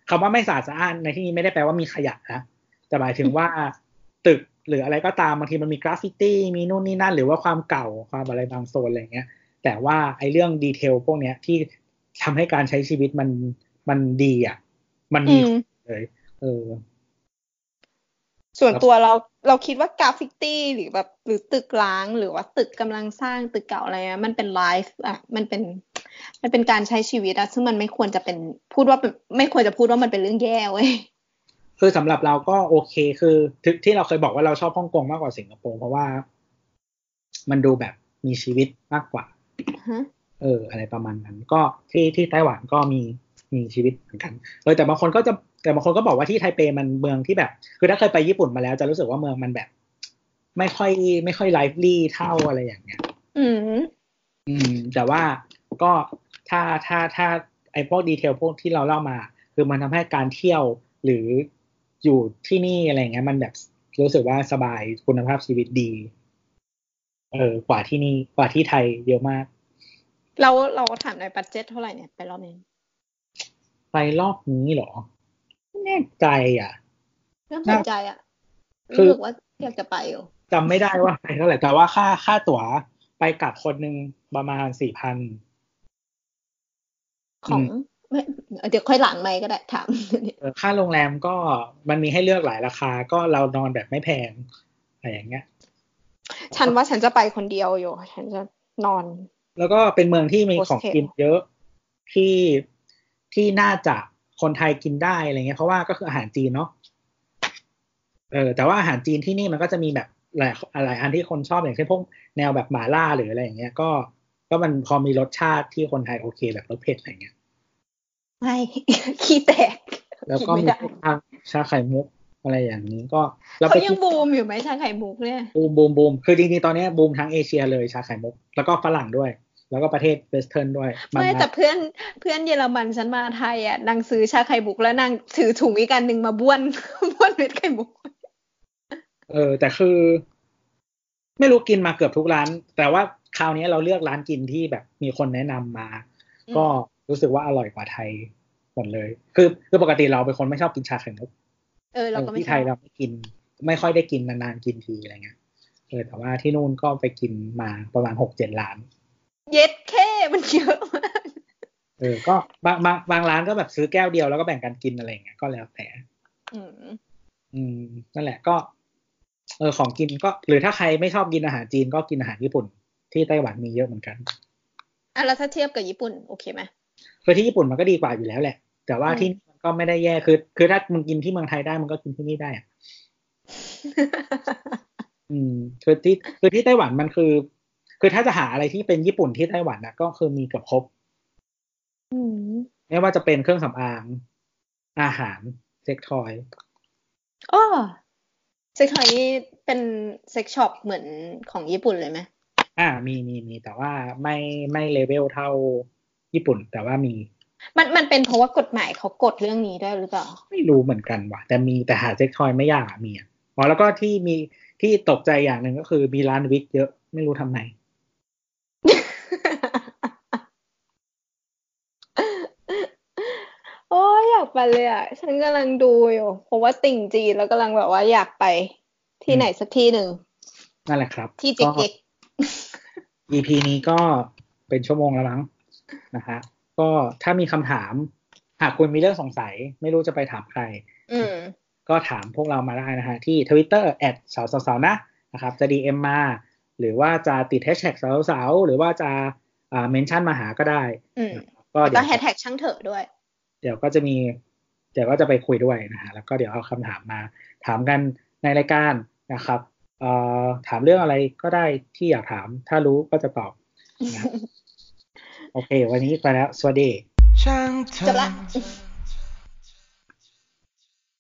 คำว่าไม่สะอาดสะอ้านในที่นี้ไม่ได้แปลว่ามีขยะนะแต่หมายถึงว่าตึกหรืออะไรก็ตามบางทีมันมีกราฟฟิตี้มีนู่นนี่นั่น หรือว่าความเก่าความอะไรบางโซนอะไรเงี้ย แต่ว่าไอ้เรื่อง detail พวกเนี้ยที่ทำให้การใช้ชีวิตมันมันดีอะ มันมีอืมเลยเออ ส่วนตัวเราเราคิดว่ากราฟฟิตี้หรือแบบหรือตึกร้างหรือว่าตึกกำลังสร้างตึกเก่าอะไรเงี้ยมันเป็น life อะมันเป็น มันเป็นการใช้ชีวิตอะซึ่งมันไม่ควรจะเป็นพูดว่าเป็นไม่ควรจะพูดว่ามันเป็นเรื่องแย่เว้ยคือสำหรับเราก็โอเคคือที่ที่เราเคยบอกว่าเราชอบฮ่องกงมากกว่าสิงคโปร์เพราะว่า มันดูแบบมีชีวิตมากกว่าฮะ เออ อะไรประมาณนั้น ก็ที่ที่ไต้หวันก็มีมีชีวิตเหมือนกันเออแต่บางคนก็จะแต่บางคนก็บอกว่าที่ไทเปมันเมืองที่แบบ คือถ้าเคยไปญี่ปุ่นมาแล้วจะรู้สึกว่าเมืองมันแบบ ไม่ค่อยไม่ค่อยไลฟ์ลี่เท่าอะไรอย่างเงี้ย อืม อืม แต่ว่าก็ถ้าถ้าถ้าไอ้พวกดีเทลพวกที่เราเล่ามา คือมันทำให้การเที่ยวหรืออยู่ที่นี่อะไรเงี้ย มันแบบรู้สึกว่าสบายคุณภาพชีวิตดี เออกว่าที่นี่กว่าที่ไทยเยอะมาก เราเราถามในอยบัตเจ็ตเท่าไหร่เนี่ยไปรอบนี้ไปรอบนี้เหรอไม่แน่ใจอะน่าสนใจอะคือรู้สึกว่าอยากจะไปอยู่จำไม่ได้ว่าไปเท่าไหร่แต่ว่าค่าค่าตั๋วไปกลับคนหนึ่งประมาณสี่พันของอืมไม่เดี๋ยวค่อยหลังไหมค์ก็ได้ถามค่าโรงแรมก็มันมีให้เลือกหลายราคา ก็เรานอนแบบไม่แพงอะไรอย่างเงี้ย ฉันว่าฉันจะไปคนเดียวอยู่ ฉันจะนอน แล้วก็เป็นเมืองที่มีของ Hostel กินเยอะที่ที่น่าจะคนไทยกินได้อะไรเงี้ยเพราะว่าก็คืออาหารจีนเนาะเออแต่ว่าอาหารจีนที่นี่มันก็จะมีแบบหลายหลายอันที่คนชอบอย่างเช่นพวกแนวแบบหม่าล่าหรืออะไรอย่างเงี้ย ก็ก็มันพอมีรสชาติที่คนไทยโอเคแบบรสเผ็ดอะไรเงี้ยไม่ขี้แตก แล้วก็นมีไม่ได้พวกชาชาไข่มุก อะไรอย่างนี้ก็เราเขาไปยักิงนบูมอยู่ไหมชาไข่มุกเนี่ยบูมบูมบูมคือจริงๆตอนเนี้ยบูมทั้งเอเชียเลยชาไข่มุก แล้วก็ฝรั่งด้วย แล้วก็ประเทศเวสเทิร์นด้วยนไม่แต่เพื่อนเพื่อนเยอรมันฉันมาไทยอะนางซื้อชาไข่มุกแล้วนางถือถุงอีกอันหนึ่งมาบ้วนบ้วนเม็ดไข่มุก เออ แต่คือ ไม่รู้กินมาเกือบทุกร้าน แต่ว่าคราวนี้เราเลือกร้านกินที่แบบมีคนแนะนำมาอืมก็รู้สึกว่าอร่อยกว่าไทยหมดเลย คือคือปกติเราเป็นคนไม่ชอบกินชาไข่มุก เออเราก็เออไม่ที่ชไทอยบเราไม่กิน ไม่ค่อยได้กินนานๆกินทีอะไรเงี้ยเออแต่ว่าที่นู่นก็ไปกินมาประมาณหกเจ็ดร้าน เย็ดแค่มันเยอะมากเออก็บางบางบางร้านก็แบบซื้อแก้วเดียวแล้วก็แบ่งกันกินอะไรเงี้ยก็แล้วแต่อืมอืมนั่นแหละก็ เออของกินก็ หรือถ้าใครไม่ชอบกินอาหารจีนก็กินอาหารญี่ปุ่น ที่ไต้หวันมีเยอะเหมือนกันอะแล้วถ้าเทียบกับญี่ปุ่นโอเคไหมคือที่ญี่ปุ่นมันก็ดีกว่าอยู่แล้วแหละ แต่ว่าอืมที่นี่มัน ก็ไม่ได้แย่คือ คือถ้ามึงกินที่เมืองไทยได้มันก็กินที่นี่ได้อะอืมคือที่คือที่ไต้หวันมันคือ คือถ้าจะหาอะไรที่เป็นญี่ปุ่นที่ไต้หวันนะก็คือมีเกือบครบอืมไม่ว่าจะเป็นเครื่องสำอาง อาหาร sex toyอ้อ sex toyนี่เป็น sex shop เหมือนของญี่ปุ่นเลยไหมอ่ามีมีมีแต่ว่าไม่ไม่เลเวลเท่าญี่ปุ่น แต่ว่ามี มันมันเป็นเพราะว่ากฎหมายเขากดเรื่องนี้ด้วยหรือเปล่า ไม่รู้เหมือนกันว่ะ แต่มีแต่หาเซ็กทอยไม่ยากอะมีอะอ๋อแล้วก็ที่มีที่ตกใจอย่างหนึ่งก็คือมีร้านวิกเยอะไม่รู้ทำไมโอ้ยอยากไปเลยอะ ฉันกำลังดูอยู่เพราะว่าติ่งจีนแล้วกำลังแบบว่าอยากไปที่ไหนสักที่หนึ่งนั่นแหละครับ ที่เจ๊ก็เก๊ก EP นี้ก็เป็นชั่วโมงแล้วมั้งนะฮะ ก็ถ้ามีคำถาม หากคุณมีเรื่องสงสัย ไม่รู้จะไปถามใครอืมก็ถามพวกเรามาได้นะฮะ ที่ Twitter แอดสาวสาวๆนะนะครับ จะ DM มา หรือว่าจะติดแฮชแท็กสาวสาวๆหรือว่าจะอ่าเมนชั่นมาหาก็ได้อืมก็แล้วเดี๋ก็ยวแฮชแท็กช่างเถอะด้วย เดี๋ยวก็จะมี เดี๋ยวก็จะไปคุยด้วยนะฮะแล้วก็เดี๋ยวเอาคำถามมา ถามกันในรายการนะครับเอ่อถามเรื่องอะไรก็ได้ที่อยากถาม ถ้ารู้ก็จะตอบนะ โอเค วันนี้ไปแล้ว สวัสดี ช่างเธจบอละ